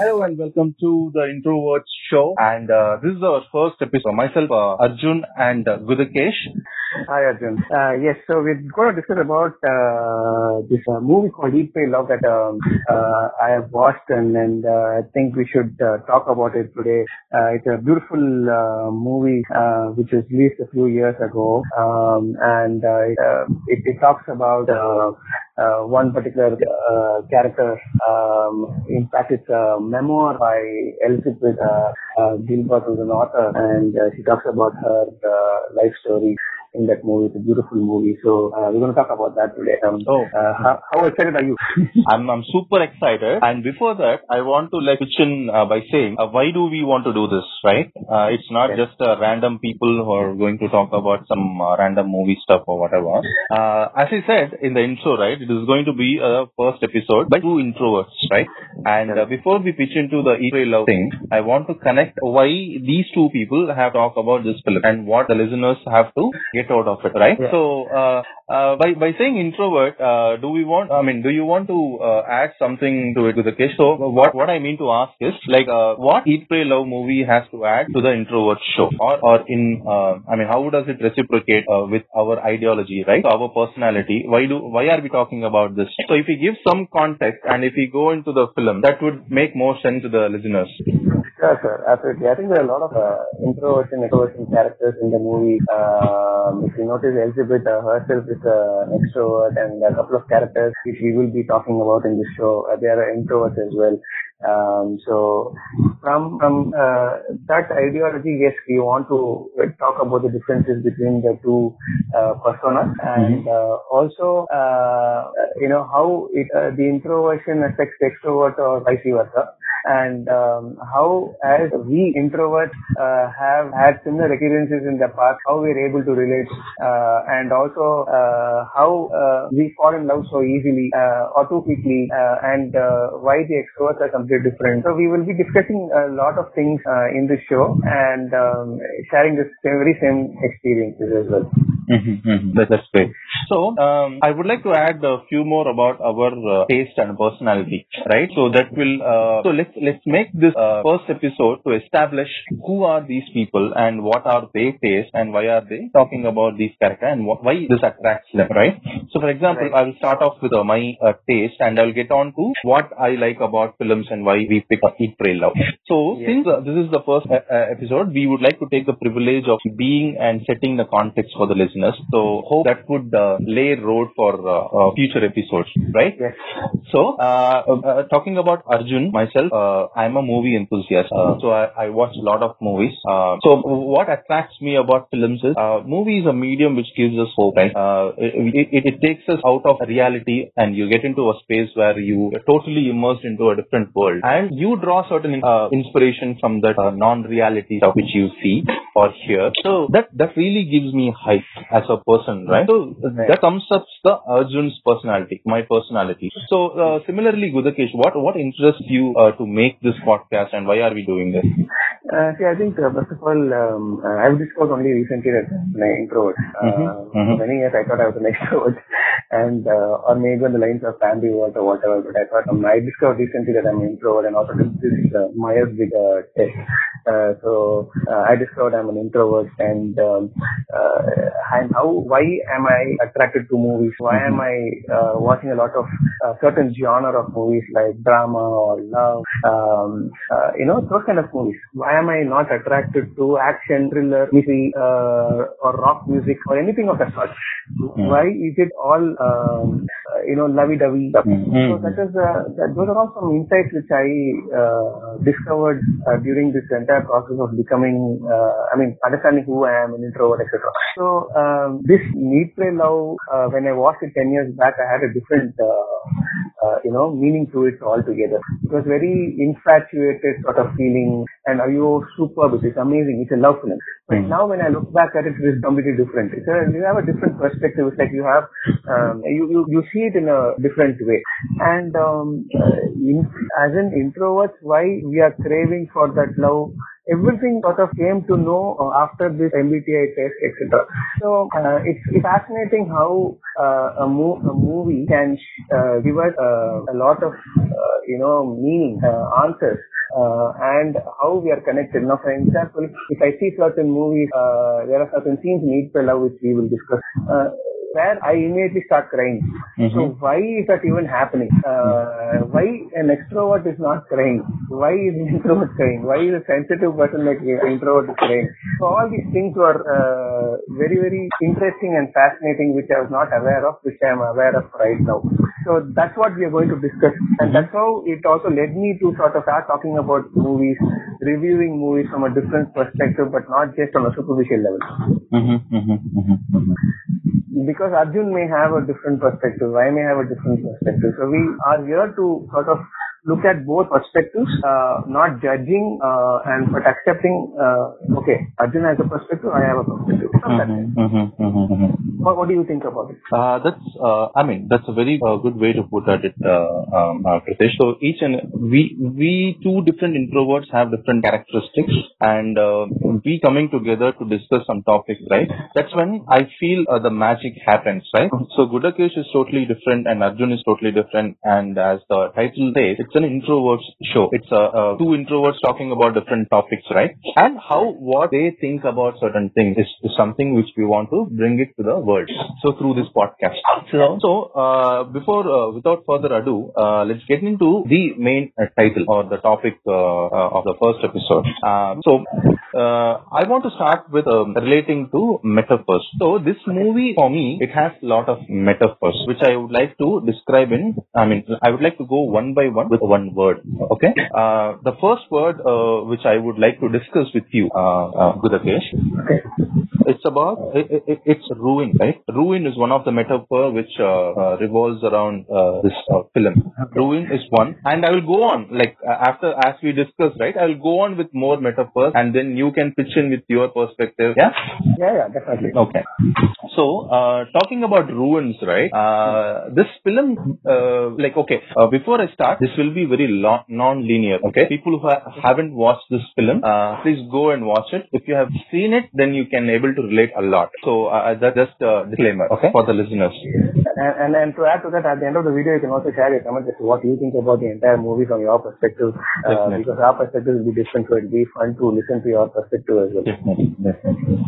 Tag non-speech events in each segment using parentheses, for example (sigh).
Hello and welcome to the Introverts show. And uh, this is our first episode. Myself, uh, Arjun, and uh, Gudakesh. Hi Arjun. Uh, yes, so we're going to discuss about uh, this uh, movie called Eat, Pray, Love that um, uh, I have watched and, and uh, I think we should uh, talk about it today. It's a beautiful movie which was released a few years ago um, and it, it, talks about one particular character. Um, in fact, it's a memoir by Elizabeth uh, who's an author, and uh, she talks about her uh, life story in that movie. It's a beautiful movie. So uh, we're going to talk about that today. Um, Oh. uh, how, how excited are you? (laughs) I'm, I'm super excited. And before that, I want to like pitch in uh, by saying, uh, why do we want to do this, right? Uh, it's not Okay. just uh, random people who are going to talk about some uh, random movie stuff or whatever. Uh, as I said in the intro, right, it is going to be a first episode by two introverts, right? And uh, before we pitch into the Pray, Love thing, I want to connect why these two people have talked about this film and what the listeners have to get out of it, right? Yeah. So, uh, uh, by by saying introvert, uh, do we want? I mean, do you want to uh, add something to it with the case? So, what what I mean to ask is like, uh, what Eat, Pray, Love movie has to add to the introvert show, or or in, uh, I mean, how does it reciprocate uh, with our ideology, right? Our personality. Why do why are we talking about this? So, if we give some context and if we go into the film, that would make more sense to the listeners. Sure, sir. Absolutely. I think there are a lot of uh, introversion, extroversion characters in the movie. Um, if you notice, Elizabeth uh, herself is an extrovert, and a couple of characters which we will be talking about in this show, uh, they are introverts as well. Um, so from from uh, that ideology, yes, we want to talk about the differences between the two uh, personas, and uh, also uh, you know how it uh, the introversion affects the extrovert or vice versa and um, how as we introverts uh, have had similar experiences in the past, how we're able to relate, uh, and also uh, how uh, we fall in love so easily or too quickly, and uh, why the extroverts are completely different. So we will be discussing a lot of things uh, in this show and um, sharing this very same experiences as well. Mm-hmm, That, that's great. So, um, I would like to add a few more about our uh, taste and personality, right? So that will, uh, so let's, let's make this uh, first episode to establish who are these people and what are their taste and why are they talking about these characters and what, why this attracts them, right? So, for example, Right. I will start off with uh, my uh, taste and I will get on to what I like about films and why we pick up Eat, Pray, Love. So, Yes. since uh, this is the first uh, uh, episode, we would like to take the privilege of being and setting the context for the So, hope that would uh, lay road for uh, uh, future episodes, right? Yes. So, uh, uh, uh, talking about Arjun, myself, uh, I'm a movie enthusiast. Uh, so, I, I watch a lot of movies. Uh, so, what attracts me about films is uh, movie is a medium which gives us hope, right? Uh, it, it, it takes us out of reality and you get into a space where you are totally immersed into a different world. And you draw certain uh, inspiration from that uh, non-reality stuff which you see or hear. So, that, that really gives me hype as a person, right? So, that comes up the Arjun's personality, my personality. So, uh, similarly, Gudakesh, what, what interests you uh, to make this podcast and why are we doing this? Uh, see, I think uh, first of all, um, uh, I've discovered only recently that I'm an introvert. Uh, Mhm, mhm. Many years, I thought I was an (laughs) extrovert, and uh, or maybe on the lines of ambivert or whatever. But I thought um, I discovered recently that I'm an introvert, and also this is uh, Myers-Briggs uh, test. Uh, so uh, I discovered I'm an introvert, and um, uh, and how why am I attracted to movies? Why am I uh, watching a lot of uh, certain genre of movies like drama or love? Um, uh, you know those kind of movies. Why am I not attracted to action, thriller, mystery, uh, or rock music or anything of that sort? Why is it all um, uh, you know lovey-dovey stuff? So that is uh, that, those are all some insights which I uh, discovered uh, during this entire process of becoming, uh, I mean, understanding who I am, an introvert, etc. So um, this Eat Pray Love, uh, when I watched it 10 years back, I had a different, uh, uh, you know, meaning to it altogether. It was very infatuated sort of feeling and are you superb, it is amazing, it's a love film. But now when I look back at it, it is completely different. It's a, you have a different perspective. It's like you have, um, you, you, you see it in a different way. And um, uh, in, as an introvert, why we are craving for that love everything sort of came to know uh, after this MBTI test, etc. So uh, it's, it's fascinating how uh, a, mo- a movie can uh, give us uh, a lot of you know meaning, answers and how we are connected. Now, for example, if I see certain movies, there are certain scenes in Pray, Love which we will discuss. Where I immediately start crying. Mhm. So why is that even happening? Uh, why an extrovert is not crying? Why is an (laughs) introvert crying? Why is a sensitive person like an introvert crying? So all these things were uh, very very interesting and fascinating, which I was not aware of, which I am aware of right now. So that's what we are going to discuss, and that's how it also led me to sort of start talking about movies, reviewing movies from a different perspective, but not just on a superficial level Mhm, mhm, mhm, mhm. Because Arjun may have a different perspective, I may have a different perspective. So we are here to sort of look at both perspectives, uh, not judging uh, and but accepting. Uh, okay, Arjun has a perspective, I have a perspective. So that's it. Mhm, mhm, mhm, mhm. What, what do you think about it? Uh, that's, uh, I mean, that's a very uh, good way to put at it, uh, um, Pritesh. So each and we, we two different introverts have different characteristics and, uh, we coming together to discuss some topics, right? That's when I feel uh, the magic happens, right? So Gudakesh is totally different and Arjun is totally different and as the title says, it's an introverts show. It's uh, uh, two introverts talking about different topics, right? And how what they think about certain things is, is something which we want to bring it to the world. So through this podcast. So, so uh, before, uh, without further ado, uh, let's get into the main uh, title or the topic of the first episode. So, uh, I want to start with um, relating to metaphors. So this movie for me, it has a lot of metaphors, which I would like to describe in. I mean, I would like to go one by one with one word. Okay. Uh, the first word uh, which I would like to discuss with you, uh, uh, Gudakesh, Okay. it's about it, it, it's ruin, right? Ruin is one of the metaphor which uh, uh, revolves around uh, this uh, film. Ruin is one, and I will go on like uh, after as we discuss, right? I will go on with more metaphors, and then you can pitch in with your perspective. Yeah. Yeah, yeah, definitely. Okay. So, uh, talking about ruins, right? Uh, this film, uh, like, okay, uh, before I start, this will be very non-linear, okay? People who ha- haven't watched this film, uh, please go and watch it. If you have seen it, then you can able to relate a lot. So, uh, that's just a disclaimer, okay, for the listeners. And, and and to add to that, at the end of the video, you can also share your comments as to what you think about the entire movie from your perspective, uh, because our perspective will be different, so it'll be fun to listen to your perspective as well. Definitely, definitely.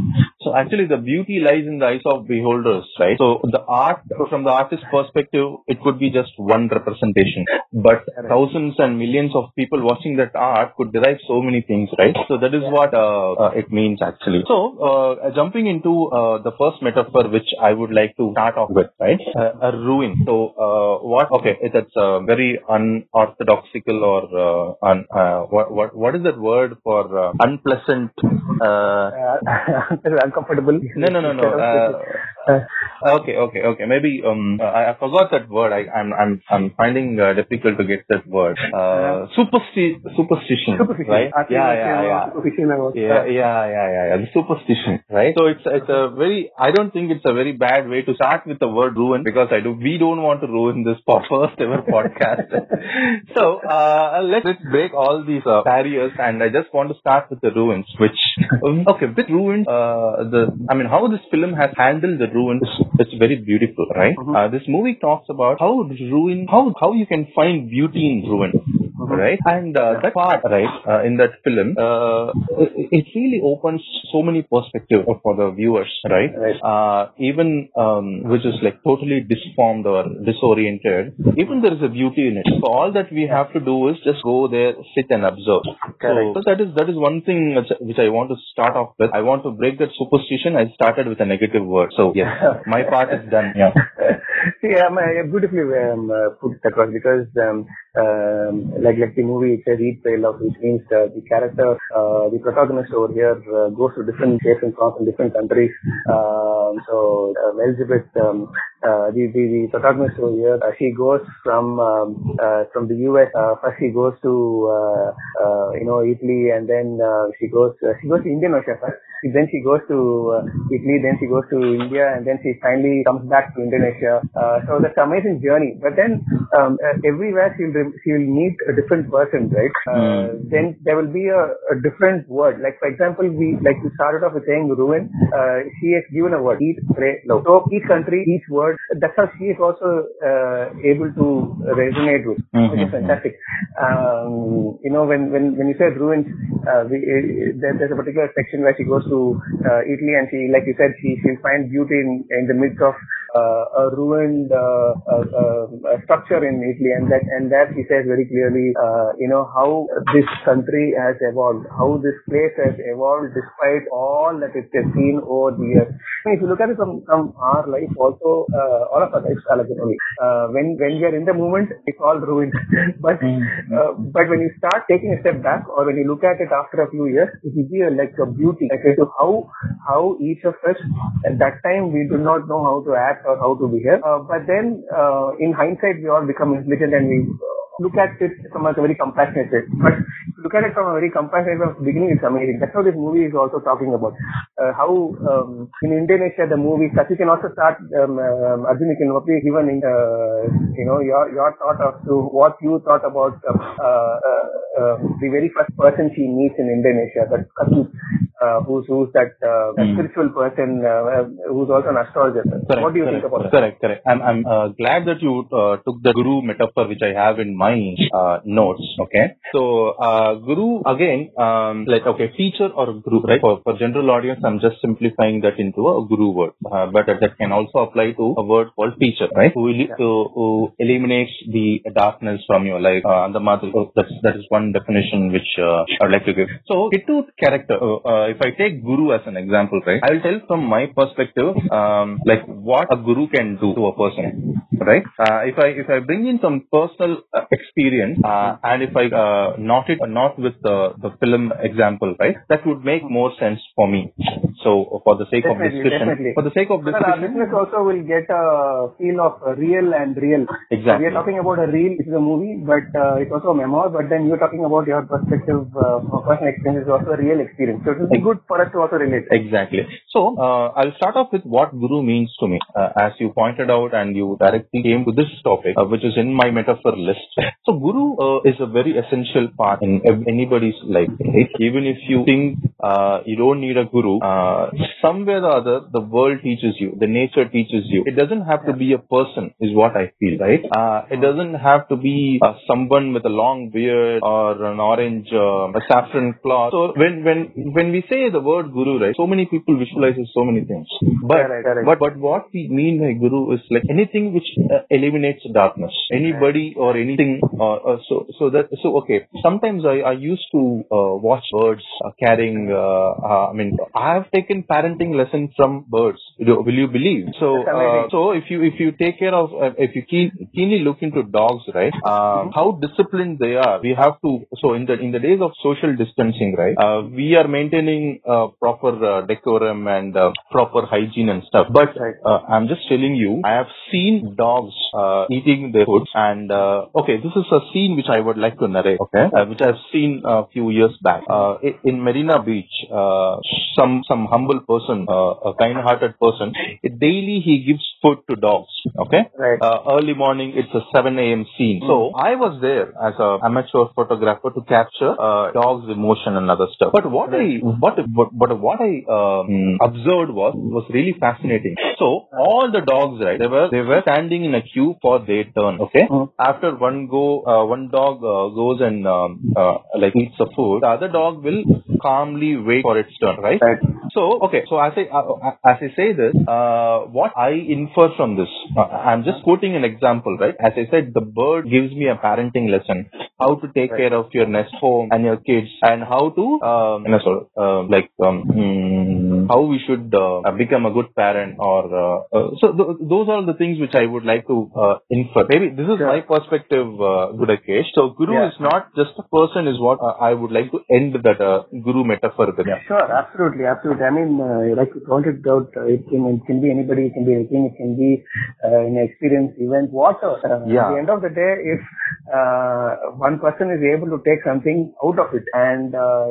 So actually the beauty lies in the eyes of beholders, right? So the art, from the artist's perspective, it could be just one representation, but thousands and millions of people watching that art could derive so many things, right? So that is what uh, uh, it means actually. So uh, jumping into uh, the first metaphor, which I would like to start off with, right? Uh, a ruin. So uh, what? Okay, that's uh, very unorthodoxical or uh, un, uh, what, what what is that word for uh, unpleasant? Uh, Uh, (laughs) uncomfortable. no, no, no, no. Uh, (laughs) okay, okay, okay. Maybe um, uh, I, I forgot that word. I, I'm, I'm, I'm finding uh, difficult to get that word. Uh, supersti- superstition, Superficial. right? Yeah, yeah, yeah. superficial Yeah, yeah, yeah, yeah, yeah. The superstition, right? So it's it's a very. I don't think it's a very bad way to start with the word ruin because I do. We don't want to ruin this (laughs) first ever podcast. so uh, let's let's break all these uh, barriers, and I just want to start with the which (laughs) um, okay, with ruins. Uh, the I mean, how this film has handled the ruins, it's very beautiful, right? Uh, this movie talks about how ruin, how how you can find beauty in ruin right? And uh, that part, right, uh, in that film, uh, it, it really opens so many perspectives for the viewers, right? Right. Uh, even um, which is like totally disformed or disoriented, even there is a beauty in it. So all that we have to do is just go there, sit and observe. So, Correct. so that is that is one thing which, which I want to start off with. I want to break that superstition. I started with a negative word. So yes, my part is done. Yeah. (laughs) yeah, my, beautifully um, uh, put was because um, um, like like the movie it's a Pray Love, which means uh, the character, uh, the protagonist over here uh, goes to different shapes and in different countries. Um, so uh, Elizabeth, um, uh, the, the the protagonist over here, uh, she goes from um, uh, from the US. Uh, first she goes to uh, uh, you know Italy, and then uh, she goes uh, she goes to Indian Ocean first. Then she goes to uh, Italy, then she goes to India, and then she finally comes back to Indonesia. Uh, so that's an amazing journey. But then um, uh, everywhere she'll she'll meet a different person, right? Uh, Then there will be a, a different word. Like for example, we like we started off with saying ruin. Uh, she has given a word: eat, pray, love. So each country, each word. That's how she is also uh, able to resonate with, which is Mhm. fantastic. Um, you know, when when when you said ruins, uh, we, uh, there, there's a particular section where she goes to uh, Italy and she, like you said, she she'll find beauty in in the midst of uh, a ruined uh, uh, structure in Italy, and that and that he says very clearly, uh, you know how this country has evolved, how this place has evolved despite all that it has seen over the years. I mean, if you look at it from, from our life, also uh, all of our lives are like. Uh, when when we are in the moment, it's all ruined, (laughs) but uh, but when you start taking a step back, or when you look at it after a few years, it will be a, like a beauty, like to how how each of us at that time we do not know how to act or how to behave. Uh, but then, uh, in hindsight, we all become intelligent and we uh, look at it from a very compassionate way. But look at it from a very compassionate way from the beginning, it's amazing. That's how this movie is also talking about. Uh, how um, in Indonesia the movie, you can also start, um, um, Arjun, you can probably given in, uh, you know, your, your thought of to what you thought about uh, uh, uh, the very first person she meets in Indonesia, that Ketut, uh, who's, who's that uh, spiritual person uh, who's also an astrologer. Correct, what do you correct, think about that? Correct, correct. I'm, I'm uh, glad that you uh, took the guru metaphor which I have in my uh, notes. Okay, so uh, guru again, um, like okay, teacher or guru, right? For, for general audience, I'm just simplifying that into a guru word, uh, but that can also apply to a word called teacher, right? Who, eli- who, who eliminates the darkness from your life. Uh, the mother, oh, that's that is one definition which uh, I would like to give. So, Ketut character. Uh, uh, if I take guru as an example, right? I will tell from my perspective, um, like what a guru can do to a person, right? Uh, if I if I bring in some personal uh, experience uh, and if I uh, not it not with the the film example, right? That would make more sense for me. So for the sake Definitely, of discussion, definitely. for the sake of that our discussion, listeners also will get a feel of real and real. Exactly. We are talking about a real. which is a movie, but uh, it's also a memoir. But then you're talking about your perspective, uh, personal experience, is also a real experience. So it will be good for us to also relate. Exactly. So uh, I'll start off with what guru means to me, uh, as you pointed out, and you directly came to this topic, uh, which is in my metaphor list. So guru uh, is a very essential part in ev- anybody's life. Right? Even if you think uh, you don't need a guru, uh, somewhere or other the world teaches you, the nature teaches you. It doesn't have to be a person, is what I feel. Right? Uh, it doesn't have to be uh, someone with a long beard or an orange uh, a saffron cloth. So when when when we say the word guru, right, so many people visualizes so many things. But Correct, correct. but but what we mean by guru is like anything which uh, eliminates darkness. Anybody or anything. Uh, uh, so so that so okay. Sometimes I I used to uh, watch birds uh, carrying. Uh, uh, I mean I have taken parenting lessons from birds. Will you believe? So uh, so if you if you take care of uh, if you keen, keenly look into dogs, right? Um, how disciplined they are. We have to. So in the in the days of social distancing, right? Uh, we are maintaining uh, proper uh, decorum and uh, proper hygiene and stuff. But uh, I'm just telling you, I have seen dogs uh, eating their food, and uh, okay, this is a scene which I would like to narrate. Okay, uh, which I've seen a few years back uh, in Marina Beach. Uh, some some humble person, uh, a kind-hearted person, daily he gives food to dogs. Okay, Right. uh, early morning, it's a 7 a.m. scene. So I was there as a amateur photographer to capture uh, dogs' emotion and other stuff. But what I what but, but what I um, observed was was really fascinating. So all the dogs, right? They were they were standing in a queue for their turn. Okay. Mm. After one go, uh, one dog uh, goes and um, like eats the food. The other dog will calmly wait for its turn. Right. Right. So okay, so as I uh, as I say this, uh, what I infer from this, uh, I'm just quoting an example, right? As I said, the bird gives me a parenting lesson, how to take care of your nest home and your kids, and how to, um, you know, uh, like, um, mm, how we should uh, become a good parent, or uh, uh, so th- those are the things which I would like to uh, infer. Maybe this is Sure. my perspective, uh, Gudakesh. So Guru Yeah. is not just a person, is what uh, I would like to end that uh, Guru metaphor with yeah. Sure, absolutely, absolutely. I mean, uh, like you pointed out, uh, it can it can be anybody, it can be anything, it can be uh, an experience, event, whatever. Uh, Yeah. At the end of the day, if uh, one person is able to take something out of it and uh,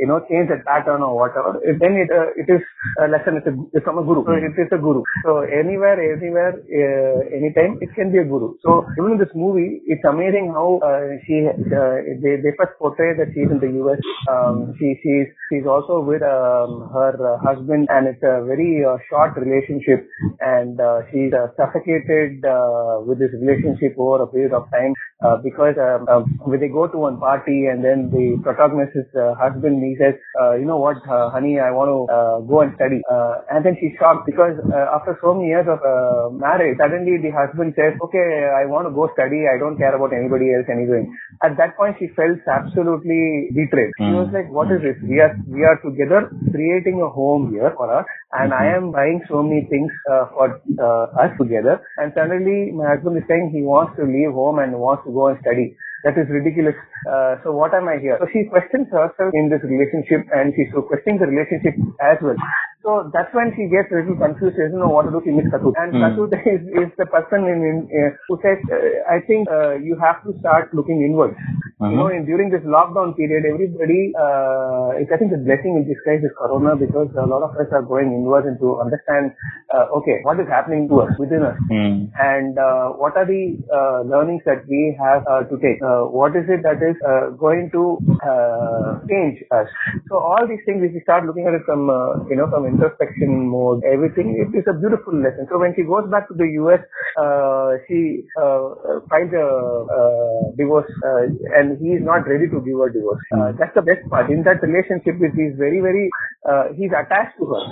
you know change that pattern or whatever, then it uh, it is a lesson. It's, a, it's from a guru. So it is a guru. So anywhere, anywhere, uh, anytime, it can be a guru. So even in this movie, it's amazing how uh, she uh, they they first portray that she's in the U.S. Um, she she's she's also with um, her uh, husband, and it's a very uh, short relationship, and uh, she's uh, suffocated uh, with this relationship over a period of time uh, because um, um, when they go to one party and then the protagonist's uh, husband he says, uh, you know what, uh, honey, I want to uh, go and study, uh, and then she's shocked because uh, after so many years of uh, marriage, suddenly the husband says, okay, I want to go study, I don't care about anybody else anything. At that point, she felt absolutely betrayed. She was like, what is this? We are we are together creating a home here for us, and I am buying so many things uh, for uh, us together. And suddenly, my husband is saying he wants to leave home and wants to go and study. That is ridiculous. Uh, so what am I here? So she questions herself in this relationship, and she's so questioning the relationship as well. So that's when she gets a little confused. She doesn't know what to do. She meets Ketut. And Mm. Ketut (laughs) is, is the person in, in, uh, who says, uh, I think uh, you have to start looking inwards. You know, in, during this lockdown period, everybody, uh, it's, I think the blessing in disguise is Corona because a lot of us are going inward and to understand, uh, okay, what is happening to us, within us Mm. and uh, what are the uh, learnings that we have uh, to take? Uh, what is it that is uh, going to uh, change us? So all these things, if we start looking at it from uh, you know from introspection mode, everything, it is a beautiful lesson. So when she goes back to the US, uh, she uh, finds a uh, divorce, uh, and he is not ready to give her divorce. Uh, that's the best part. In that relationship, with he's very very uh, he's attached to her.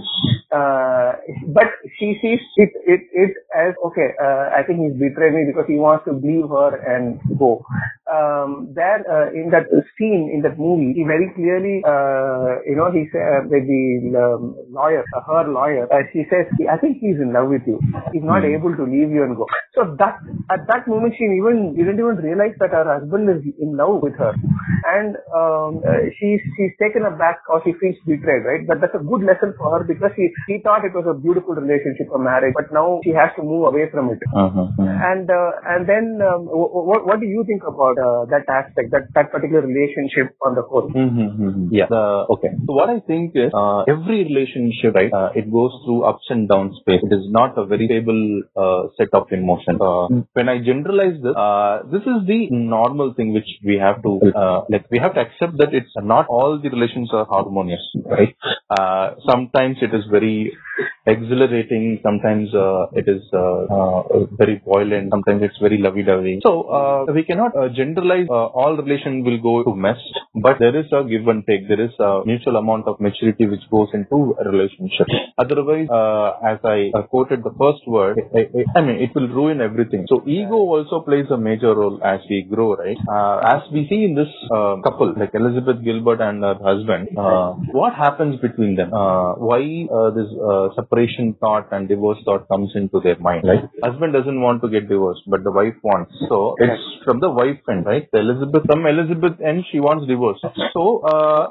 Uh, but she sees it, it, it as, okay, uh, I think he's betrayed me because he wants to leave her and go. Um, there, uh, in that scene, in that movie, he very clearly, uh, you know, he said, the, the um, lawyer, her lawyer, uh, she says, I think he's in love with you. He's not able to leave you and go. So that, at that moment, she even, didn't even realize that her husband is in love with her. And, um, uh, she's, she's taken aback or she feels betrayed, right? But that's a good lesson for her because she, she thought it was a beautiful relationship or marriage, but now she has to move away from it. Uh-huh. And uh, and then um, what what do you think about uh, that aspect, that that particular relationship on the whole? Mm-hmm. Yeah. The, okay. So what I think is uh, every relationship, right? Uh, it goes through ups and downs. Phase. It is not a very stable uh, set of emotion. Uh, when I generalize this, uh, this is the normal thing which we have to uh, like. We have to accept that it's not all the relations are harmonious, right? Uh, sometimes it is very exhilarating. Sometimes uh, it is uh, uh, very violent. Sometimes it's very lovey-dovey. So uh, we cannot uh, generalize uh, all relation will go to mess, but there is a give and take. There is a mutual amount of maturity which goes into a relationship. Otherwise, uh, as I quoted the first word, I, I, mean it will ruin everything. So ego also plays a major role as we grow, right? As we see in this couple, like Elizabeth Gilbert and her husband, what happens between them? Why this uh, separation thought and divorce thought comes into their mind? right? husband doesn't want to get divorced, but the wife wants. So it's from the wife end, right? The Elizabeth from Elizabeth end, she wants divorce. So uh,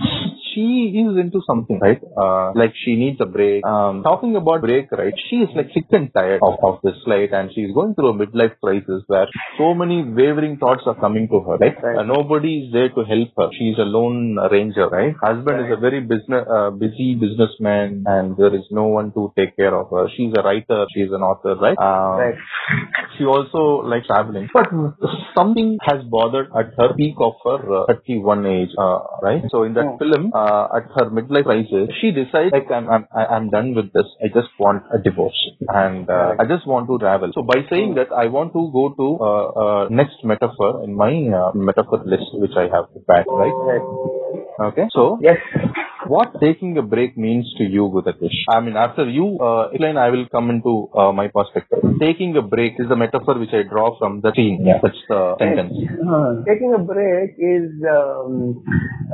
she is into something, right? Uh, like she needs a break. Um, talking about break, right? She is like sick and tired of, of this life, and she's going through a midlife crisis where so many wavering thoughts are coming to her, right? Right. Uh, nobody is there to help her. She's a lone ranger, right? Husband is a very business, uh, busy businessman, and there is no one to take care of her. She's a writer. She's an author, right? Uh, Right. (laughs) she also likes traveling, but something has bothered at her peak of her uh, 31 age, uh, right? So in that Oh. film, uh, at her midlife crisis, she decides like I'm I'm I- I'm done with this. I just want a divorce, and uh, I just want to travel. So by saying that, I want to go to uh, uh, next metaphor in my uh, metaphor list, which I have prepared, right? Okay, so Yes. what taking a break means to you, Gudakesh. I mean, after you uh, explain, I will come into uh, my perspective. Taking a break is the metaphor which I draw from the scene. Yeah. That's the sentence. Taking a break is um,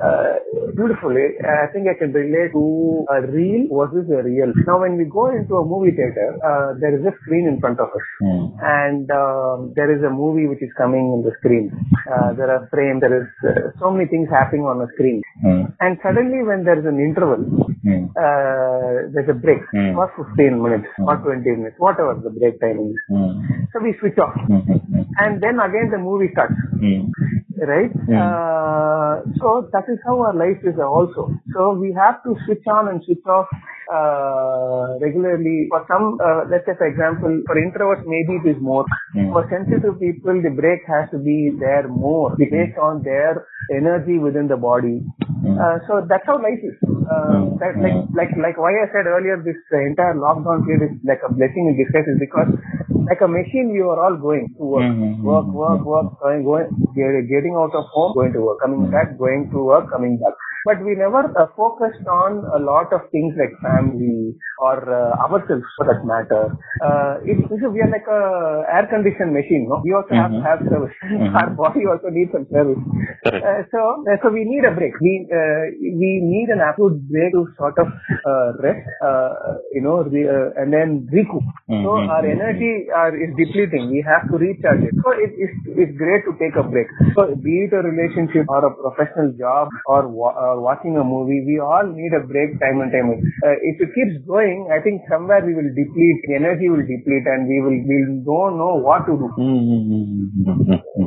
uh, beautiful. I think I can relate to a real versus a real. Now, when we go into a movie theater, uh, there is a screen in front of us, Hmm. and um, there is a movie which is coming in the screen. Uh, there are frames. There is uh, so many things happening on the screen, Hmm. and suddenly when there is an interval, Hmm. uh, there's a break Hmm. for 15 minutes or 20 minutes, whatever the break time is. Hmm. So we switch off, Hmm. Hmm. and then again the movie starts Hmm. Right? Mm. Uh, so that is how our life is also. So we have to switch on and switch off uh, regularly. For some, uh, let's say for example, for introverts maybe it is more. For sensitive people, the break has to be there more based on their energy within the body. Mm. Uh, so that's how life is. Uh, Mm. that, like, like, like why I said earlier, this entire lockdown period is like a blessing in disguise is because like a machine, we are all going to work, Mhm. work, work, work, going, going, get- getting out of home, going to work, coming back, going to work, coming back. But we never uh, focused on a lot of things like family or uh, ourselves for that matter. Uh, it, we are like a air conditioned machine. No? We also have to Mhm. have service. (laughs) Mhm. Our body also needs some service. Uh, so, uh, so we need a break. We uh, we need an absolute break to sort of uh, rest, uh, you know, re, uh, and then recoup. So Mhm. our energy are, is depleting. We have to recharge it. So it, it's it's great to take a break. So be it a relationship or a professional job or uh, watching a movie, we all need a break time and time. again. Uh, if it keeps going, I think somewhere we will deplete. The energy will deplete, and we will we don't know what to do.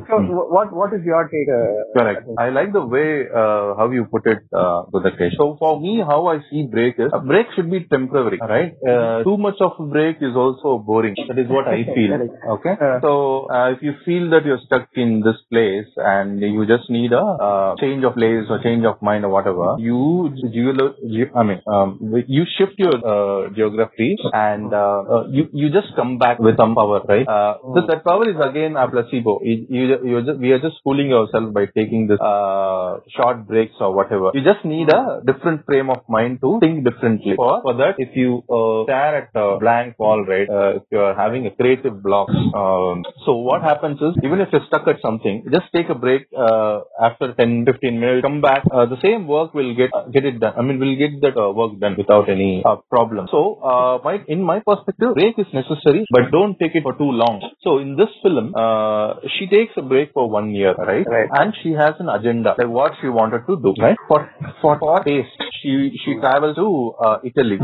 So wh- what what is your take? Uh, Correct. I like the way uh, how you put it, uh, Gudakesh. So for me, how I see break is a break should be temporary, right? Uh, too much of a break is also boring. That is what I (laughs) feel. Okay. Uh. So uh, if you feel that you're stuck in this place and you just need a uh, change of place or change of mind or whatever, you geolo- ge- I mean, um, you shift your uh, geography and uh, uh, you you just come back with some power, right? Uh, that, that power is again a placebo. You, you, you're just, we are just fooling ourselves by taking this uh, short breaks or whatever. You just need a different frame of mind to think differently. For, for that, if you uh, stare at a blank wall, right, uh, if you are having a creative block, um, so what happens is, even if you're stuck at something, just take a break uh, after 10, 15 minutes, come back, uh, the same work will get get it done. I mean, we'll get that uh, work done without any uh, problem. So, uh, my in my perspective, break is necessary, but don't take it for too long. So, in this film, uh, she takes a break for one year, right? Right. And she has an agenda, like what she wanted to do, right? For for, for taste, she she travels to uh, Italy.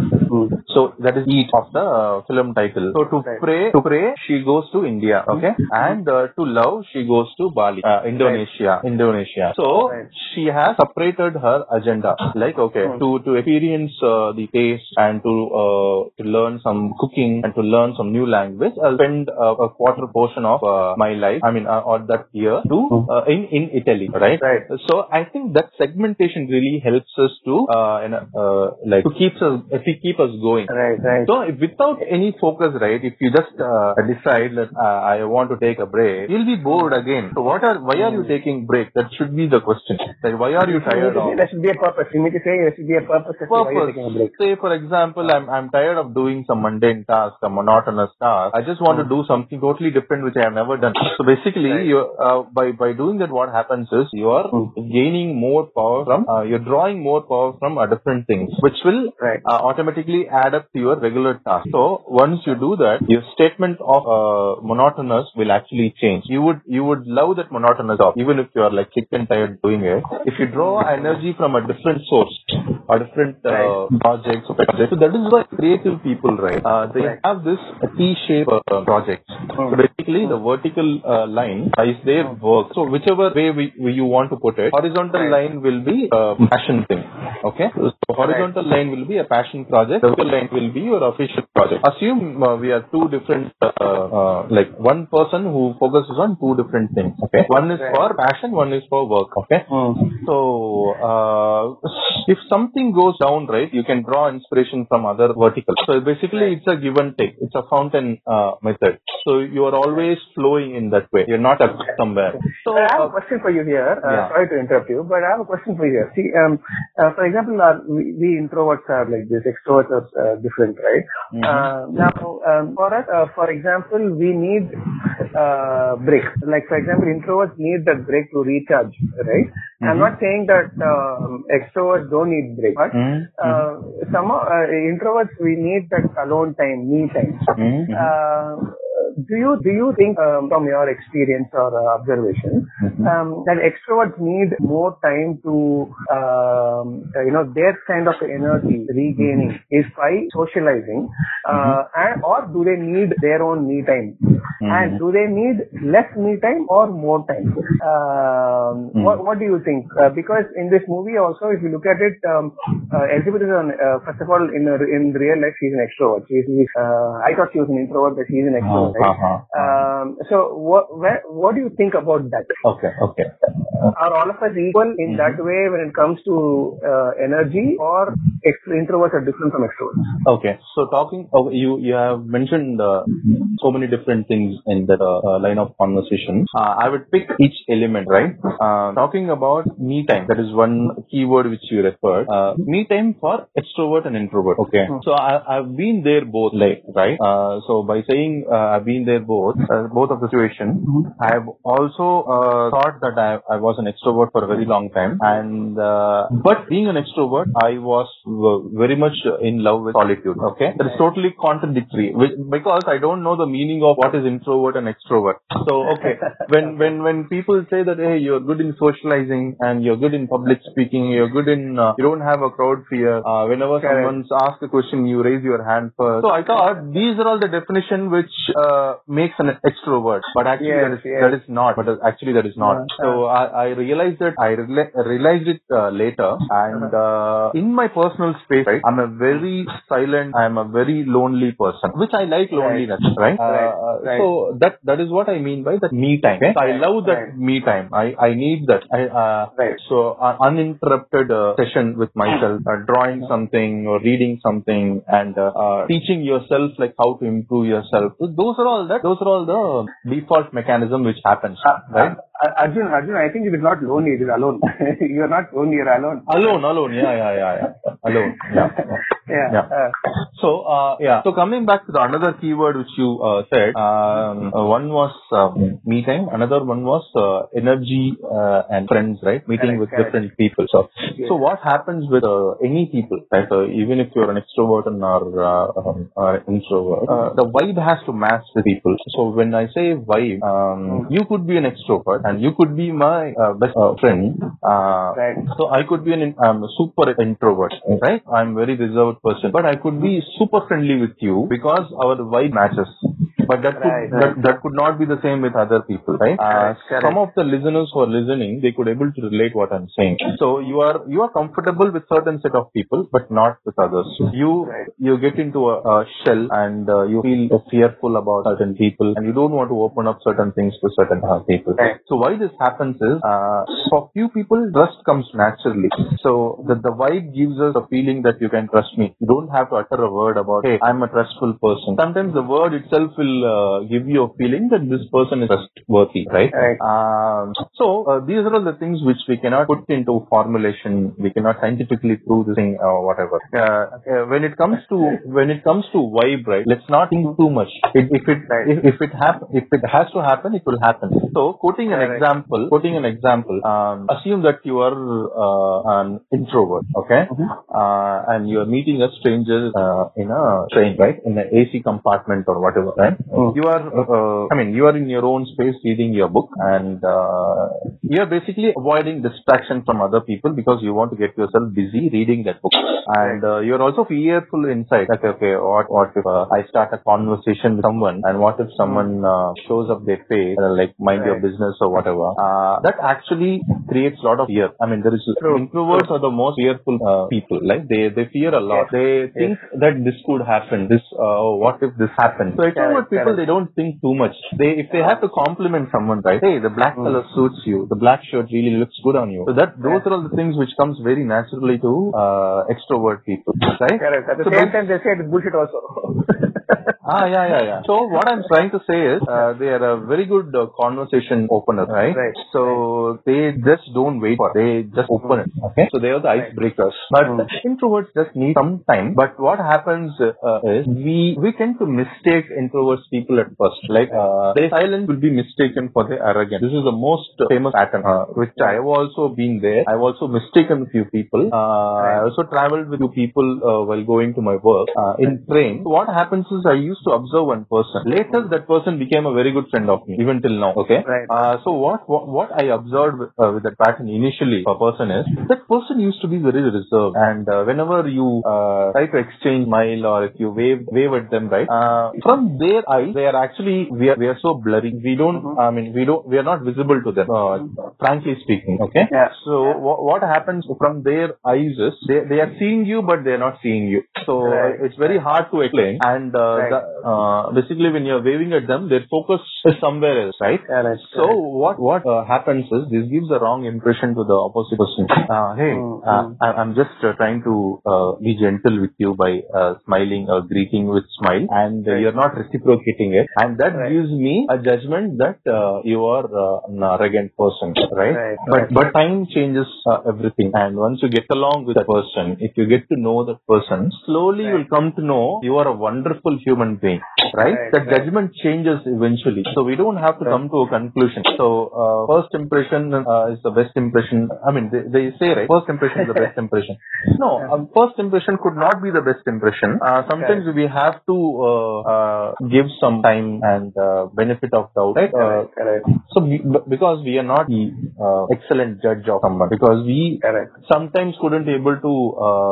So that is eat of the uh, film title. So to Right. pray, to pray, she goes to India, okay, and uh, to love, she goes to Bali, uh, Indonesia, Indonesia. So Right. she has separated her agenda, like okay, Hmm. to to experience uh, the taste and to uh, to learn some cooking and to learn some new language. I'll spend uh, a quarter portion of uh, my life, I mean, uh, or that year to uh, in in Italy, right? Right. So I think that segmentation really helps us to uh, you know, uh, like to keep us if we keep us going. Right, right. So without any focus, right? If you just uh, decide that I want to take a break, you'll be bored again. So what are why are you taking break? That should be the question. Like why are you tired of? (laughs) There should be a purpose. You need to say there should be a purpose. as to Why you're Purpose. a. Say for example, I'm I'm tired of doing some mundane task, a monotonous task. I just want to do something totally different which I have never done. So basically, Right. you uh, by by doing that, what happens is you are gaining more power from uh, you're drawing more power from uh, different things, which will Right. uh, automatically add up to your regular task. So once you do that, your statement of uh, monotonous will actually change. You would you would love that monotonous job, even if you are like sick and tired doing it. If you draw energy from a different source, or different uh, Right. projects. So that is why creative people, right? Uh, they Right. have this T-shaped uh, projects. So basically, the vertical uh, line is their work. So whichever way we, we you want to put it, horizontal Right. line will be a passion thing. Okay, so horizontal line will be a passion project. Vertical line will be your official project. Assume uh, we are two different, uh, uh, like one person who focuses on two different things. Okay, one is for passion, one is for work. Okay, Hmm. so uh, if something goes down, right, you can draw inspiration from other verticals. So basically, it's a give and take. It's a fountain uh, method. So you are always flowing in that way. You're not up somewhere. So I have uh, a question for you here. Uh, Yeah. Sorry to interrupt you, but I have a question for you here. See, um, uh, for example, uh, we, we introverts are like this, extroverts are uh, different, right? Mhm. Uh, now, um, for us, uh, for example, we need uh, break. Like, for example, introverts need that break to recharge, right? I'm Mhm. not saying that um, extroverts don't need break, but Mhm. uh, some uh, introverts we need that alone time, me time. Mhm. Uh, do you do you think um, from your experience or uh, observation Mhm. um, that extroverts need more time to um, uh, you know their kind of energy regaining is by socializing uh, and or do they need their own me time? And do they need less me time or more time? Um, Mhm. what, what do you think? Uh, because in this movie also if you look at it um, uh, Elizabeth is an, uh, first of all in in real life she's an extrovert. She's, uh, I thought she was an introvert but she's an extrovert right? Uh-huh. Um, so what where, what do you think about that? Okay, okay. Are all of us equal in that way when it comes to uh, energy, or introverts are different from extroverts? Okay. So talking, oh, you you have mentioned uh, so many different things in that uh, line of conversation. Uh, I would pick each element, right? Uh, talking about me time, that is one keyword which you referred. Uh, me time for extrovert and introvert. Okay. So I, I've been there both, like right. Uh, so by saying uh, I've been there both, uh, both of the situation, I've also uh, thought that I, I was an extrovert for a very long time, and uh, but being an extrovert, I was very much in love with solitude. Okay, that is totally contradictory because I don't know the meaning of what is introvert and extrovert. So okay, (laughs) when when when people say that hey, you're good in socializing and you're good in public speaking, you're good in uh, you don't have a crowd fear. Uh, whenever Correct. someone's asked a question, you raise your hand first. So I thought these are all the definition which uh, makes an extrovert, but actually Yes, that is yes. that is not. But actually that is not. Yeah. So I, I realized it. I rela- realized it uh, later, and uh, in my personal space, right, I'm a very silent. I'm a very lonely person, which I like loneliness, right? Uh, Right, uh, right. So that that is what I mean by that me time. okay? I love that right. me time. I I need that. I uh, Right. so uh, uninterrupted uh, session with myself, uh, drawing something or reading something, and uh, uh, teaching yourself like how to improve yourself. So those are all. Those are all the default mechanism which happens, right? Arjun, Arjun, I think it is not lonely, it is alone. (laughs) you are not lonely, you're alone. Alone, alone. Yeah, yeah, yeah, yeah. Alone. Yeah. (laughs) Yeah. Yeah. Uh, So, uh, yeah. So coming back to the another keyword which you uh, said, um, uh, one was um, me time, another one was uh, energy uh, and friends, right? Meeting Correct, with correct. different people. So, Yes. so what happens with uh, any people, right? Uh, even if you're an extrovert and or, uh, um, or introvert, uh, the vibe has to match the people. So when I say vibe, um, you could be an extrovert and you could be my uh, best uh, friend. Uh, Right. so I could be an in- um, super introvert, right? I'm a very reserved person, but I could be super friendly with you because our vibe matches. But that could Right, that, that could not be the same with other people, right? Uh, Correct, correct. some of the listeners who are listening, they could able to relate what I'm saying. So you are you are comfortable with certain set of people, but not with others. You Right. you get into a, a shell and uh, you feel fearful about certain people, and you don't want to open up certain things to certain uh, people. Right. So why this happens is, uh, for few people, trust comes naturally. So the, the vibe gives us a feeling that you can trust me. You don't have to utter a word about, hey, I'm a trustful person. Sometimes the word itself will uh, give you a feeling that this person is trustworthy, right? Right. Um, so uh, these are all the things which we cannot put into formulation. We cannot scientifically prove this thing or whatever. Uh, uh, when it comes to when it comes to vibe, right? Let's not think too much. It, if it Right. if, if it hap- if it has to happen, it will happen. So quoting an Correct. example, quoting an example. Um, assume that you are uh, an introvert, okay, uh, and you are meeting a stranger uh, in a train, right, in an AC compartment or whatever, right? Mm. You are, uh, I mean, you are in your own space reading your book, and uh, you are basically avoiding distraction from other people because you want to get yourself busy reading that book. And uh, you're also fearful inside. Like, okay, what what if uh, I start a conversation with someone, and what if someone uh, shows up their face, uh, like mind your business or whatever? Uh, that actually creates a lot of fear. I mean, there is True, introverts are the most fearful uh, people. Like they they fear a lot. Yes. They think that this could happen. This uh, what if this happens? So introvert Correct, people they don't think too much. They if they have to compliment someone, right? Hey, the black Mm. color suits you. The black shirt really looks good on you. So that those are all the things which comes very naturally to uh, extrovert people, right? Correct. At the So same time, they say it's bullshit also. (laughs) Ah, yeah, yeah, yeah. So what I'm trying to say is, uh, they are a very good uh, conversation opener, right? Right. So they just don't wait for, it. they just open it. Okay. So they are the Right. icebreakers. But Mm. introverts just need some time. But what happens uh, is we we tend to mistake introverts people at first. Like uh, their silence will be mistaken for their arrogance. This is the most famous pattern, uh, which I have also been there. I've also mistaken a few people. Uh, I also traveled with few people uh, while going to my work uh, in train. What happens is I used to observe one person. Later, that person became a very good friend of me, even till now. Okay. Right. Uh, so what, what what I observed with, uh, with that pattern initially, a person is that person used to be very reserved, and uh, whenever you uh, try to exchange smile or if you wave wave at them, right, uh, from their eyes they are actually we are we are so blurry. We don't. Mhm. I mean, we don't. We are not visible to them. Uh, frankly speaking. Okay. Yeah. So Yeah. wha- what happens from their eyes is they they are seeing you, but they are not seeing you. So Right. it's very hard to explain. And uh, Right. the, uh, basically, when you're waving at them, their focus is somewhere else, right? Correct. So what what uh, happens is this gives a wrong impression to the opposite person. Uh, hey, Mm, uh. I- I'm just uh, trying to uh, be gentle with you by uh, smiling or greeting with smile, and Right. you're not reciprocating it, and that gives me a judgment that uh, you are uh, an arrogant person, right? Right, But but time changes uh, everything, and once you get along with that person, if you get to know that person, slowly you will come to know you are a wonderful human being, right? Right, That right. judgment changes eventually, so we don't have to Right. come to a conclusion. So uh, first impression uh, is the best impression. I mean, they, they say right, first impression is the best (laughs) impression. No, um, first impression could not be the best impression. Uh, sometimes we have to uh, uh, give some time and uh, benefit of doubt, right? Uh, Correct. Correct. so b- because we are not the uh, excellent judge of someone, because we Correct. sometimes couldn't able to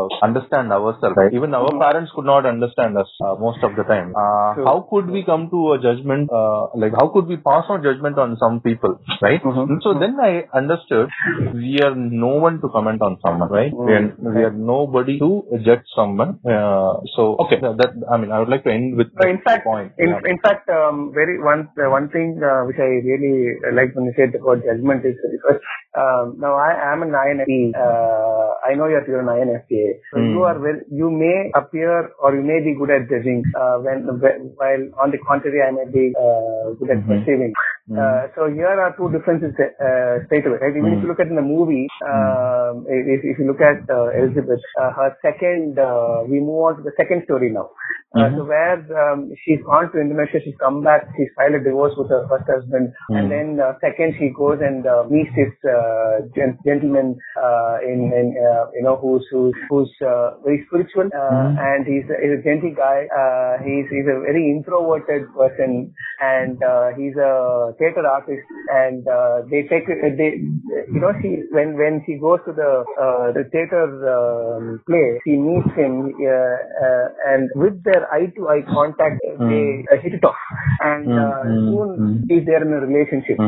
uh, understand ourselves, right? Even our Mhm. parents could not understand us uh, most of the time. Uh, True. how could we come to a judgment? Uh, like how could we pass on judgment on some people, right? Mhm. So then I understood we are no one to comment on someone, right? We are we are nobody to judge someone. Uh, so okay, that, that I mean I would like to end with So in fact, point. in, Yeah. in fact, um, very one uh, one thing uh, which I really like when you said about judgment is because um, now I am an INFP. Uh, I know that you're an INFPA. So Hmm. you are well, you may appear or you may be good at judging uh, when while on the contrary I may be uh, good at Mhm. perceiving. Hmm. Uh, so here are two differences uh, straight away. Right? Even if Mm. you look at in the movie, um, if, if you look at uh, Elizabeth, uh, her second, uh, we move on to the second story now. Uh, Mhm. So where um, she's gone to Indonesia, she's come back, she's filed a divorce with her first husband, Mm. and then uh, second she goes and uh, meets this uh, gen- gentleman uh, in, in uh, you know who's who's, who's uh, very spiritual uh, Mm. and he's a, he's a gentle guy. Uh, he's he's a very introverted person, and uh, he's a theater artist. And uh, they take they you know she when when she goes to the uh, the theater um, play, she meets him, uh, uh, and with their eye to eye contact, they uh, hit it off, and uh, soon mm. he's there in a relationship.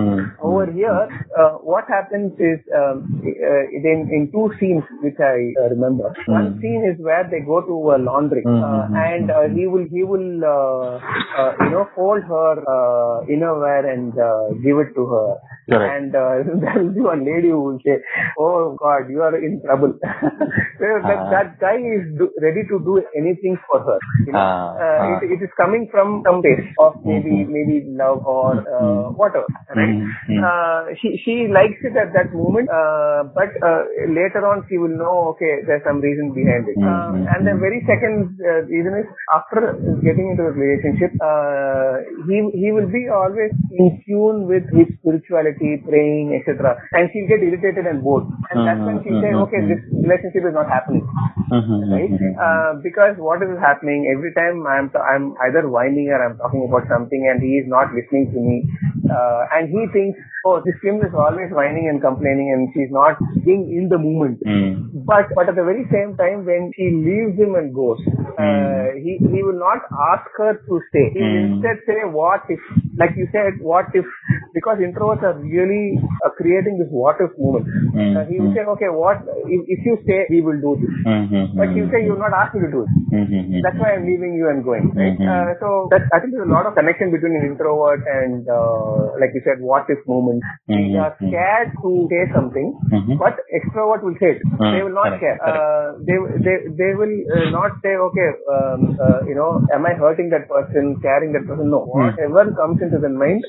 Over here, uh, what happens is um, uh, in in two scenes which I uh, remember. One scene is where they go to a laundry, uh, and uh, he will he will uh, uh, you know fold her uh, innerwear and uh, give it to her. Correct. And uh, (laughs) there will be one lady who will say, "Oh God, you are in trouble." (laughs) so that Ah. that guy is do, ready to do anything for her. You know, uh, ah. It, it is coming from some place of maybe Mhm. maybe love or uh, Mhm. whatever, right? Mhm. Uh, she she likes it at that moment, uh, but uh, later on she will know, okay, there's some reason behind it. Um, and the very second uh, reason is after getting into a relationship, uh, he he will be always in tune with his spirituality, praying, etc. And she'll get irritated and bored, and that's when she'll say, okay, this relationship is not happening right? Uh, because what is happening every time I'm I'm either whining or I'm talking about something and he is not listening to me. uh, and he thinks, oh, this Kim is always whining and complaining, and she's not being in the moment. Mm. But but at the very same time, when she leaves him and goes, uh, he he will not ask her to stay. He Mm. instead say, what if, like you said, what if, because introverts are really uh, creating this what if moment. Mm. Uh, he will say, okay, what if, if you stay, we will do this. Mm-hmm. But you say you will not ask me to do it. Mm-hmm. That's why I'm leaving you and going. Right? Mhm. Uh, so that I think there's a lot of connection between an introvert and, uh, like you said, what if moments. They Mhm. are scared to say something, Mhm. but extrovert will say it. Mm, They will not correct, care. correct. Uh, they they they will uh, not say, okay, um, uh, you know, am I hurting that person, caring that person? No. Mm. Whatever comes into their mind,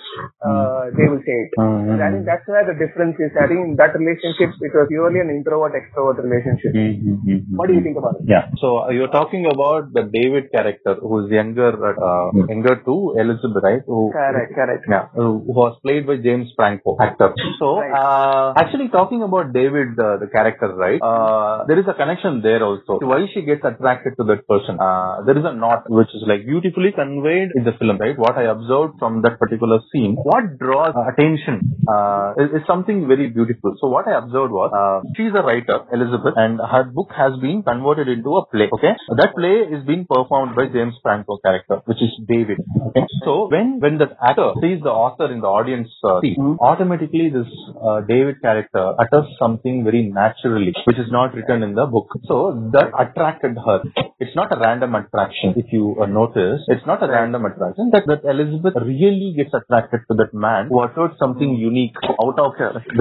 uh, they will say it. Mhm. I think that's where the difference is. I think in that relationship, it was purely an introvert extrovert relationship. Mm-hmm. What do you think about it? Yeah. So uh, you're talking about the David character, who is younger, uh, younger to Elizabeth, right? Who, Correct, correct. Yeah, who who was played by James Franco, actor. So, Right. uh, actually talking about David, uh, the character, right? Uh, there is a connection there also. Why she gets attracted to that person? Uh, there is a knot which is like beautifully conveyed in the film, right? What I observed from that particular scene, what draws uh, attention uh, is, is something very beautiful. So what I observed was, uh, she's a writer, Elizabeth, and her book has been converted into a play. Okay, that play is being performed by James Franco character, which is David. Okay, so when when the actor sees the author in the audience uh, Mhm. automatically this uh, David character utters something very naturally, which is not written in the book. So that attracted her. It's not a random attraction. If you uh, notice, it's not a random attraction. That that Elizabeth really gets attracted to that man who uttered something unique out of